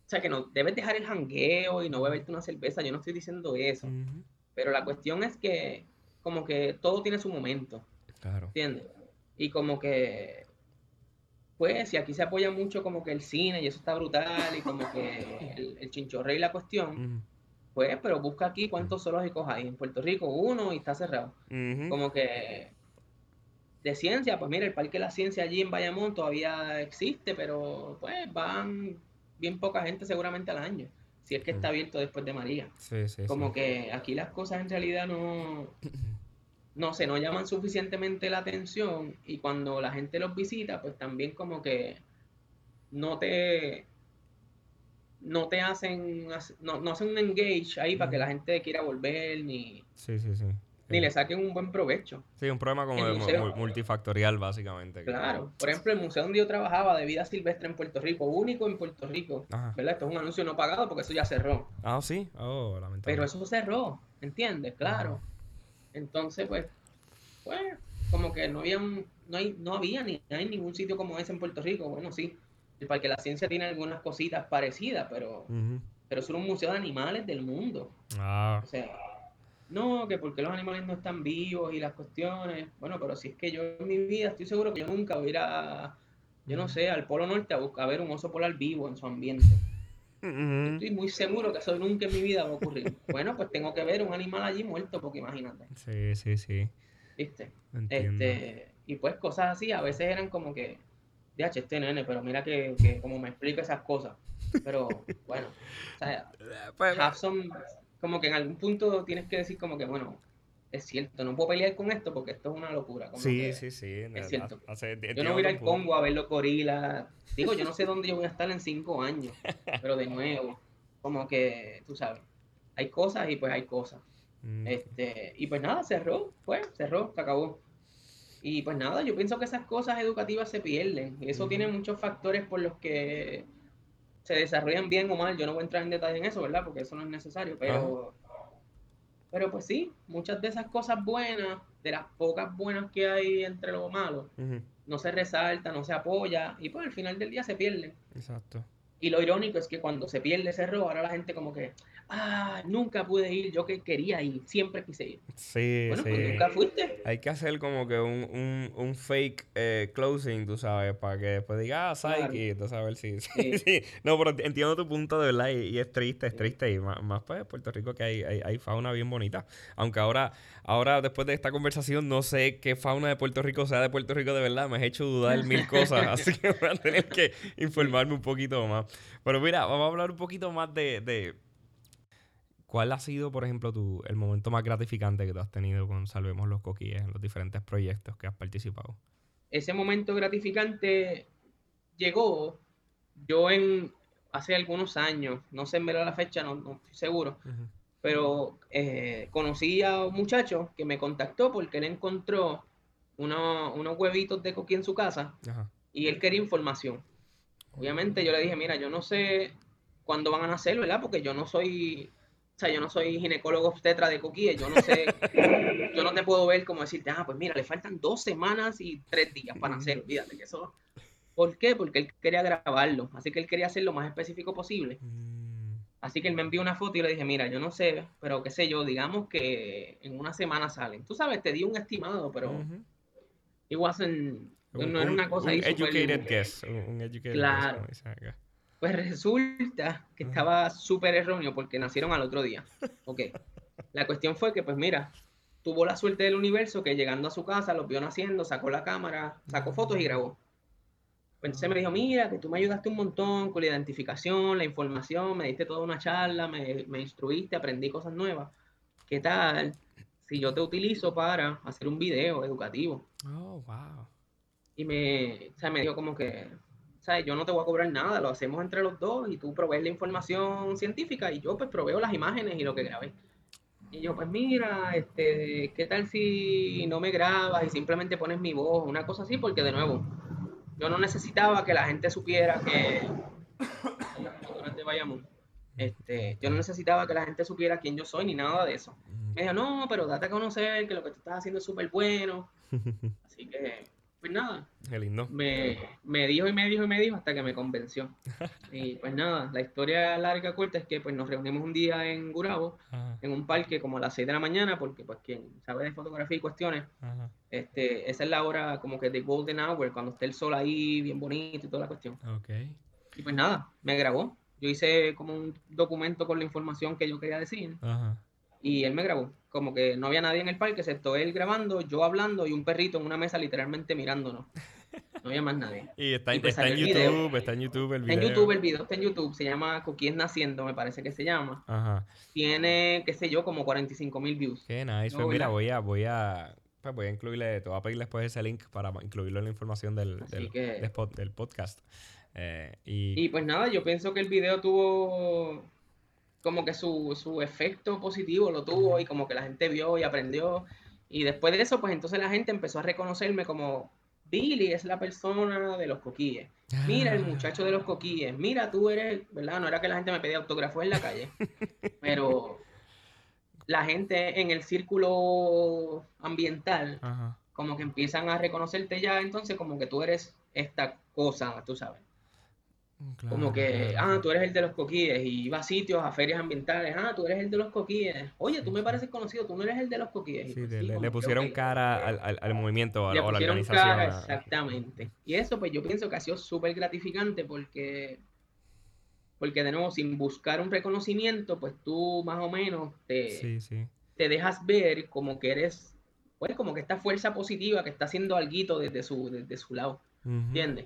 [SPEAKER 2] o sea, que no debes dejar el jangueo y no beberte una cerveza. Yo no estoy diciendo eso. Pero la cuestión es que, como que todo tiene su momento,
[SPEAKER 1] Claro.
[SPEAKER 2] ¿entiendes? Y como que, pues, si aquí se apoya mucho como que el cine y eso está brutal y como que el, el chinchorre y la cuestión, pues, pero busca aquí cuántos zoológicos hay. En Puerto Rico uno y está cerrado. Como que de ciencia, pues mira, el Parque de la Ciencia allí en Bayamón todavía existe, pero pues van bien poca gente seguramente al año, si es que está abierto después de María.
[SPEAKER 1] Sí, sí,
[SPEAKER 2] Como
[SPEAKER 1] sí.
[SPEAKER 2] que aquí las cosas en realidad no, no sé, no llaman suficientemente la atención y cuando la gente los visita, pues también como que no te no te hacen no, no hacen un engage ahí para que la gente quiera volver ni,
[SPEAKER 1] Sí, sí, sí.
[SPEAKER 2] ni le saquen un buen provecho.
[SPEAKER 1] Sí, un problema como
[SPEAKER 2] el museo.
[SPEAKER 1] mu- multifactorial, básicamente.
[SPEAKER 2] Claro, por ejemplo, el museo donde yo trabajaba de vida silvestre en Puerto Rico, único en Puerto Rico,
[SPEAKER 1] Ajá.
[SPEAKER 2] ¿verdad? Esto es un anuncio no pagado porque eso ya cerró,
[SPEAKER 1] Ah, sí. Oh, lamentable.
[SPEAKER 2] pero eso cerró, ¿entiendes? Claro. Entonces, pues, pues, como que no había, un- no hay, no había ni hay ningún sitio como ese en Puerto Rico. Bueno, sí, el Parque de la Ciencia tiene algunas cositas parecidas, pero,
[SPEAKER 1] Ujú.
[SPEAKER 2] pero es un museo de animales del mundo.
[SPEAKER 1] Ah,
[SPEAKER 2] O sea, no, que porque los animales no están vivos y las cuestiones. Bueno, pero si es que yo en mi vida estoy seguro que yo nunca voy a ir a, yo no sé, al Polo Norte a buscar a ver un oso polar vivo en su ambiente. Estoy muy seguro que eso nunca en mi vida va a ocurrir. Bueno, pues tengo que ver un animal allí muerto, porque imagínate,
[SPEAKER 1] Sí, sí, sí.
[SPEAKER 2] ¿viste?
[SPEAKER 1] Entiendo.
[SPEAKER 2] Este, y pues cosas así, a veces eran como que, DH, este nene, pero mira que, que como me explica esas cosas. Pero bueno, o sea,
[SPEAKER 1] Pues,
[SPEAKER 2] some- como que en algún punto tienes que decir como que, bueno, es cierto, no puedo pelear con esto porque esto es una locura. como
[SPEAKER 1] sí,
[SPEAKER 2] que
[SPEAKER 1] sí, sí.
[SPEAKER 2] es cierto. Yo no voy a ir al. Congo a ver los gorilas. Digo, yo no sé dónde yo voy a estar en cinco años, pero de nuevo, como que, tú sabes, hay cosas y pues hay cosas.
[SPEAKER 1] Mm,
[SPEAKER 2] Este, y pues nada, cerró, pues, cerró, se acabó. Y pues nada, yo pienso que esas cosas educativas se pierden. Y eso tiene muchos factores por los que se desarrollan bien o mal. Yo no voy a entrar en detalle en eso, ¿verdad? Porque eso no es necesario. Pero, pero pues sí, muchas de esas cosas buenas, de las pocas buenas que hay entre lo malo, no se resalta, no se apoya. Y pues al final del día se pierden.
[SPEAKER 1] Exacto.
[SPEAKER 2] Y lo irónico es que cuando se pierde ese error, ahora la gente como que, ah, nunca pude ir, yo que quería ir, siempre quise ir.
[SPEAKER 1] Sí,
[SPEAKER 2] Bueno,
[SPEAKER 1] sí.
[SPEAKER 2] pues nunca fuiste.
[SPEAKER 1] Hay que hacer como que un, un, un fake eh, closing, tú sabes, para que después diga, ah. Psyche, ver si... Sí,
[SPEAKER 2] Sí.
[SPEAKER 1] sí. No, pero entiendo tu punto de verdad y, y es triste, es triste. Y más, más pues Puerto Rico que hay, hay, hay fauna bien bonita. Aunque ahora, ahora después de esta conversación, no sé qué fauna de Puerto Rico sea de Puerto Rico de verdad. Me has hecho dudar mil cosas, así que voy a tener que informarme un poquito más. Pero mira, vamos a hablar un poquito más de... de ¿Cuál ha sido, por ejemplo, tu, el momento más gratificante que tú has tenido con Salvemos los Coquíes en los diferentes proyectos que has participado?
[SPEAKER 2] Ese momento gratificante llegó yo en hace algunos años, no sé en verdad la fecha, no, no estoy seguro, pero eh, conocí a un muchacho que me contactó porque él encontró uno- unos huevitos de coquí en su casa y él quería información. Obviamente yo le dije, mira, yo no sé cuándo van a nacer, ¿verdad? Porque yo no soy, o sea, yo no soy ginecólogo obstetra de coquíes, yo no sé, yo no te puedo ver como decirte, ah, pues mira, le faltan dos semanas y tres días para nacer, olvídate que eso... ¿Por qué? Porque él quería grabarlo, así que él quería ser lo más específico posible.
[SPEAKER 1] Mm,
[SPEAKER 2] Así que él me envió una foto y le dije, mira, yo no sé, pero qué sé yo, digamos que en una semana salen. Tú sabes, te di un estimado, pero it wasn't,
[SPEAKER 1] Un-
[SPEAKER 2] no era
[SPEAKER 1] un-
[SPEAKER 2] una cosa
[SPEAKER 1] un
[SPEAKER 2] ahí súper-
[SPEAKER 1] educated guess. Un, un educated guess,
[SPEAKER 2] Claro.
[SPEAKER 1] como dicen acá.
[SPEAKER 2] Pues resulta que estaba súper erróneo porque nacieron al otro día. Ok. La cuestión fue que, pues mira, tuvo la suerte del universo que llegando a su casa los vio naciendo, sacó la cámara, sacó fotos y grabó. Pues entonces me dijo, mira, que tú me ayudaste un montón con la identificación, la información, me diste toda una charla, me, me instruiste, aprendí cosas nuevas. ¿Qué tal si yo te utilizo para hacer un video educativo?
[SPEAKER 1] Oh, wow.
[SPEAKER 2] Y me, o sea, me dijo como que, ¿sabes? Yo no te voy a cobrar nada, lo hacemos entre los dos y tú provees la información científica y yo pues proveo las imágenes y lo que grabé. Y yo, pues mira, este, ¿qué tal si no me grabas y simplemente pones mi voz, una cosa así? Porque de nuevo, yo no necesitaba que la gente supiera que de Bayamón, este, yo no necesitaba que la gente supiera quién yo soy ni nada de eso. Me dijo, no, pero date a conocer que lo que tú estás haciendo es súper bueno. Así que, pues nada,
[SPEAKER 1] Qué lindo.
[SPEAKER 2] me, me dijo y me dijo y me dijo hasta que me convenció. Y pues nada, la historia larga corta es que pues nos reunimos un día en Gurabo,
[SPEAKER 1] Ajá,
[SPEAKER 2] en un parque como a las 6 de la mañana, porque pues quien sabe de fotografía y cuestiones,
[SPEAKER 1] ajá.
[SPEAKER 2] este, esa es la hora como que de golden hour, cuando está el sol ahí bien bonito y toda la cuestión.
[SPEAKER 1] Ok.
[SPEAKER 2] Y pues nada, me grabó. Yo hice como un documento con la información que yo quería decir
[SPEAKER 1] Ajá.
[SPEAKER 2] Y él me grabó. Como que no había nadie en el parque, excepto él grabando, yo hablando y un perrito en una mesa literalmente mirándonos. No había más nadie.
[SPEAKER 1] Y está,
[SPEAKER 2] Y pues
[SPEAKER 1] está en
[SPEAKER 2] video.
[SPEAKER 1] YouTube, está en YouTube el
[SPEAKER 2] Está
[SPEAKER 1] video.
[SPEAKER 2] en YouTube el video, está en YouTube, se llama Coquíes Naciendo, me parece que se llama.
[SPEAKER 1] Ajá.
[SPEAKER 2] Tiene, qué sé yo, como 45 mil views.
[SPEAKER 1] Qué nice. Pues mira, voy a, voy a, pues voy a incluirle, te voy a pedir después ese link para incluirlo en la información del,
[SPEAKER 2] Así
[SPEAKER 1] del,
[SPEAKER 2] que-
[SPEAKER 1] del pod- del podcast. Eh, y,
[SPEAKER 2] Y pues nada, yo pienso que el video tuvo como que su, su efecto positivo, lo tuvo y como que la gente vio y aprendió. Y después de eso, pues entonces la gente empezó a reconocerme como Billy es la persona de los coquilles. Mira el muchacho de los coquilles. Mira, tú eres, ¿verdad? No era que la gente me pedía autógrafos en la calle, pero la gente en el círculo ambiental
[SPEAKER 1] Ajá.
[SPEAKER 2] como que empiezan a reconocerte ya, entonces como que tú eres esta cosa, tú sabes. Como
[SPEAKER 1] Claro,
[SPEAKER 2] que,
[SPEAKER 1] claro.
[SPEAKER 2] ah, tú eres el de los coquíes y va a sitios, a ferias ambientales, ah, tú eres el de los coquíes. Oye, tú me pareces conocido, tú no eres el de los coquíes.
[SPEAKER 1] Sí,
[SPEAKER 2] pues
[SPEAKER 1] le,
[SPEAKER 2] sí,
[SPEAKER 1] le-
[SPEAKER 2] como
[SPEAKER 1] pusieron cara al, al, al movimiento
[SPEAKER 2] Le
[SPEAKER 1] o a la organización.
[SPEAKER 2] cara, exactamente. Y eso pues yo pienso que ha sido súper gratificante porque, porque de nuevo, sin buscar un reconocimiento, pues tú más o menos te,
[SPEAKER 1] Sí, sí.
[SPEAKER 2] te dejas ver como que eres, pues como que esta fuerza positiva que está haciendo algo desde su, desde su lado.
[SPEAKER 1] Ujú.
[SPEAKER 2] ¿Entiendes?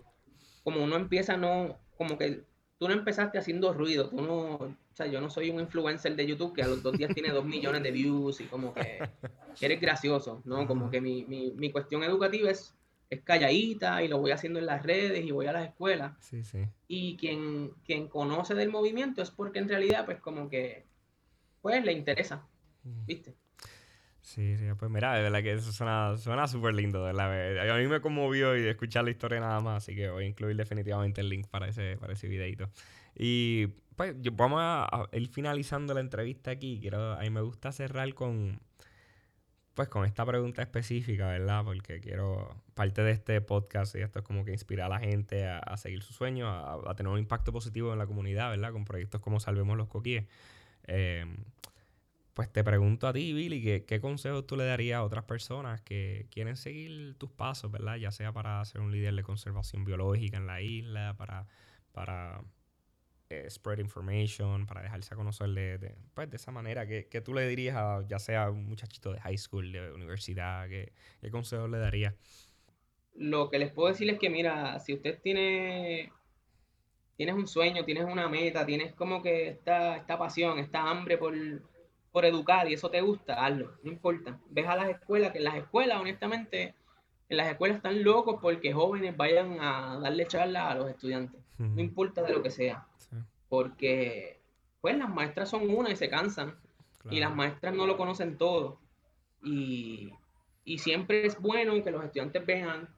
[SPEAKER 2] Como uno empieza, no, como que tú no empezaste haciendo ruido, tú no, o sea, yo no soy un influencer de YouTube que a los dos días tiene dos millones de views y como que eres gracioso, ¿no? Como que mi, mi, mi cuestión educativa es, es calladita y lo voy haciendo en las redes y voy a las escuelas.
[SPEAKER 1] Sí, sí.
[SPEAKER 2] Y quien, quien conoce del movimiento es porque en realidad, pues como que, pues le interesa. ¿viste?
[SPEAKER 1] Sí, sí, pues mira, de verdad que eso suena suena súper lindo, de verdad. A mí me conmovió y de escuchar la historia nada más, así que voy a incluir definitivamente el link para ese, para ese videito. Y pues vamos a, a ir finalizando la entrevista aquí. Quiero, a mí me gusta cerrar con, pues con esta pregunta específica, ¿verdad? Porque quiero, parte de este podcast y esto es como que inspirar a la gente a, a seguir sus sueños, a, a tener un impacto positivo en la comunidad, ¿verdad? Con proyectos como Salvemos los Coquíes. Eh, pues te pregunto a ti, Billy, ¿qué, consejos tú le darías a otras personas que quieren seguir tus pasos, ¿verdad? Ya sea para ser un líder de conservación biológica en la isla, para, para eh, spread information, para dejarse a conocer de, pues, de esa manera. ¿Qué, qué tú le dirías a ya sea un muchachito de high school, de universidad? ¿Qué, qué consejos le darías?
[SPEAKER 2] Lo que les puedo decir es que, mira, si usted tiene, tienes un sueño, tienes una meta, tienes como que esta, esta pasión, esta hambre por, por educar y eso te gusta, hazlo, no importa. Ves a las escuelas, que en las escuelas, honestamente, en las escuelas están locos porque jóvenes vayan a darle charlas a los estudiantes, no importa de lo que sea,
[SPEAKER 1] Sí,
[SPEAKER 2] porque pues las maestras son una y se cansan y las maestras no lo conocen todo. Y, y siempre es bueno que los estudiantes vean,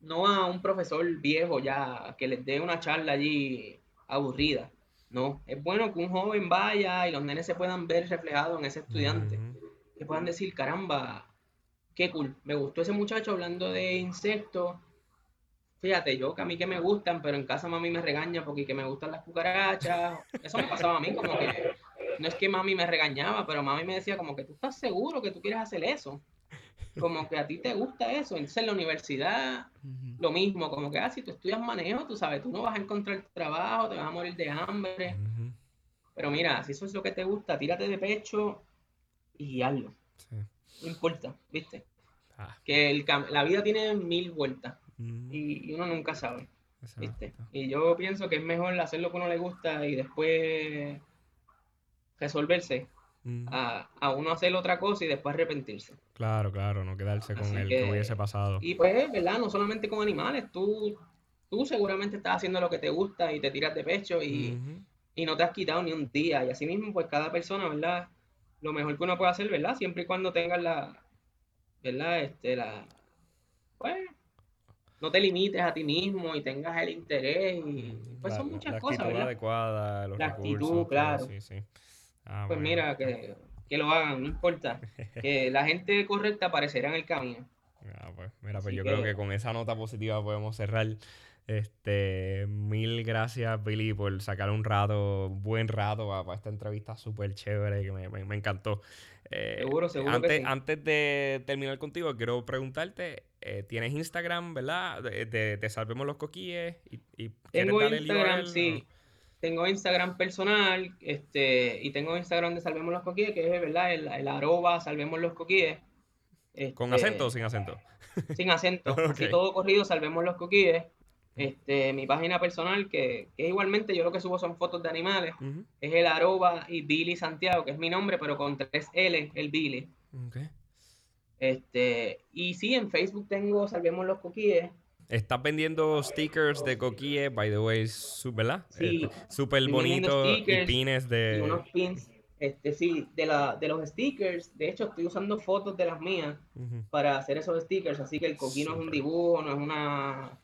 [SPEAKER 2] no a un profesor viejo ya que les dé una charla allí aburrida. No, es bueno que un joven vaya y los nenes se puedan ver reflejados en ese estudiante.
[SPEAKER 1] Ujú.
[SPEAKER 2] Que puedan decir, caramba, qué cool, me gustó ese muchacho hablando de insectos. fíjate, yo que a mí que me gustan, pero en casa mami me regaña porque que me gustan las cucarachas. Eso me pasaba a mí, como que no es que mami me regañaba, pero mami me decía como que tú estás seguro que tú quieres hacer eso. Como que a ti te gusta eso. Entonces en la universidad, lo mismo, como que ah, si tú estudias manejo, tú sabes, tú no vas a encontrar trabajo, te vas a morir de hambre. Pero mira, si eso es lo que te gusta, tírate de pecho y hazlo. No importa, ¿viste? Ah. Que la vida tiene mil vueltas y, uno nunca sabe. ¿viste? Y yo pienso que es mejor hacer lo que uno le gusta y después resolverse a, a, uno hacer otra cosa y después arrepentirse.
[SPEAKER 1] Claro, claro, no quedarse con el que, hubiese pasado.
[SPEAKER 2] Y pues, ¿verdad? No solamente con animales, tú, tú seguramente estás haciendo lo que te gusta y te tiras de pecho y, y no te has quitado ni un día. Y así mismo, pues cada persona, ¿verdad? Lo mejor que uno puede hacer, ¿verdad? Siempre y cuando tengas la, ¿verdad? Este, la, pues, no te limites a ti mismo y tengas el interés y pues son muchas cosas, ¿verdad?
[SPEAKER 1] adecuada,
[SPEAKER 2] la actitud, claro. Sí, sí. Ah, pues mira, que, que, lo hagan, no importa. que la gente correcta aparecerá en el camino.
[SPEAKER 1] Ah, pues, mira, pues yo creo que con esa nota positiva podemos cerrar. Este, mil gracias, Billy, por sacar un rato, buen rato para, esta entrevista súper chévere que me, me, encantó.
[SPEAKER 2] Eh, seguro, seguro.
[SPEAKER 1] Antes, antes de terminar contigo, quiero preguntarte: eh, ¿tienes Instagram, verdad? De, Salvemos los Coquilles. Y, y
[SPEAKER 2] Tengo Instagram, sí tengo Instagram personal, este, y tengo Instagram de Salvemos los Coquíes, que es verdad, el, el arroba Salvemos los Coquíes.
[SPEAKER 1] ¿Con este, acento o sin acento?
[SPEAKER 2] Sin acento. Así todo corrido, Salvemos los Coquíes. Este, mi página personal, que, que, igualmente yo lo que subo son fotos de animales, es el arroba y Billy Santiago, que es mi nombre, pero con tres L, el Billy. Este, y sí, en Facebook tengo Salvemos los Coquíes.
[SPEAKER 1] Estás vendiendo stickers de coquille, by the way, ¿verdad?
[SPEAKER 2] Sí.
[SPEAKER 1] Eh, súper bonito y pines de...
[SPEAKER 2] unos pins, este, sí, de, la, de los stickers. De hecho, estoy usando fotos de las mías para hacer esos stickers, así que el coquí no es un dibujo, no es una,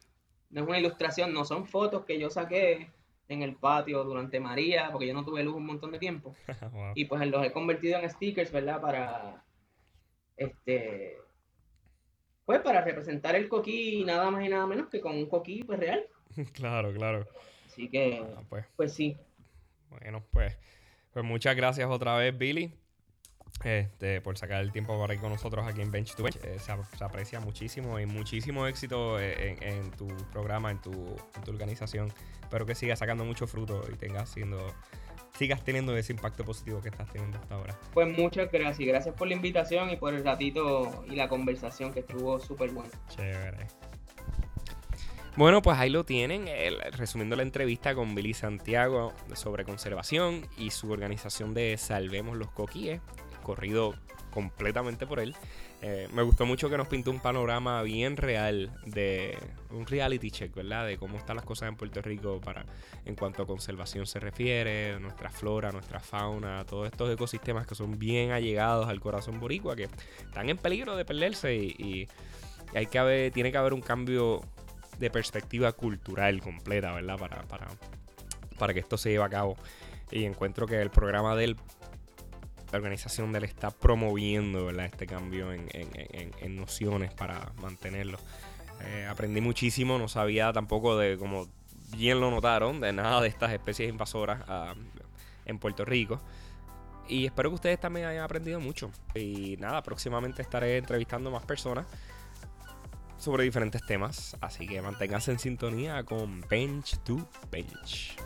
[SPEAKER 2] no es una ilustración, no son fotos que yo saqué en el patio durante María, porque yo no tuve luz un montón de tiempo. Y pues los he convertido en stickers, ¿verdad? Para, este, pues para representar el coquí nada más y nada menos que con un coquí pues real.
[SPEAKER 1] Claro, claro.
[SPEAKER 2] Así que, ah, pues, pues sí.
[SPEAKER 1] Bueno, pues, pues muchas gracias otra vez, Billy. Este, por sacar el tiempo para ir con nosotros aquí en Bench to Bench. Eh, se, aprecia muchísimo y muchísimo éxito en, tu programa, en tu, en tu, organización. Espero que sigas sacando mucho fruto y tengas siendo sigas teniendo ese impacto positivo que estás teniendo hasta ahora.
[SPEAKER 2] Pues muchas gracias. Gracias por la invitación y por el ratito y la conversación que estuvo súper buena.
[SPEAKER 1] Chévere. Bueno, pues ahí lo tienen, resumiendo la entrevista con Billy Santiago sobre conservación y su organización de Salvemos los Coquíes, corrido completamente por él. Eh, me gustó mucho que nos pintó un panorama bien real de un reality check, ¿verdad? De cómo están las cosas en Puerto Rico para en cuanto a conservación se refiere, nuestra flora, nuestra fauna, todos estos ecosistemas que son bien allegados al corazón boricua, que están en peligro de perderse y, hay que haber, tiene que haber un cambio de perspectiva cultural completa, ¿verdad? Para, para, para que esto se lleve a cabo. Y encuentro que el programa del la organización de él está promoviendo este cambio en, nociones para mantenerlo. Eh, aprendí muchísimo, no sabía tampoco de, como bien lo notaron, de nada de estas especies invasoras ah, en Puerto Rico. Y espero que ustedes también hayan aprendido mucho. Y nada, próximamente estaré entrevistando más personas sobre diferentes temas. Así que manténganse en sintonía con Bench to Bench.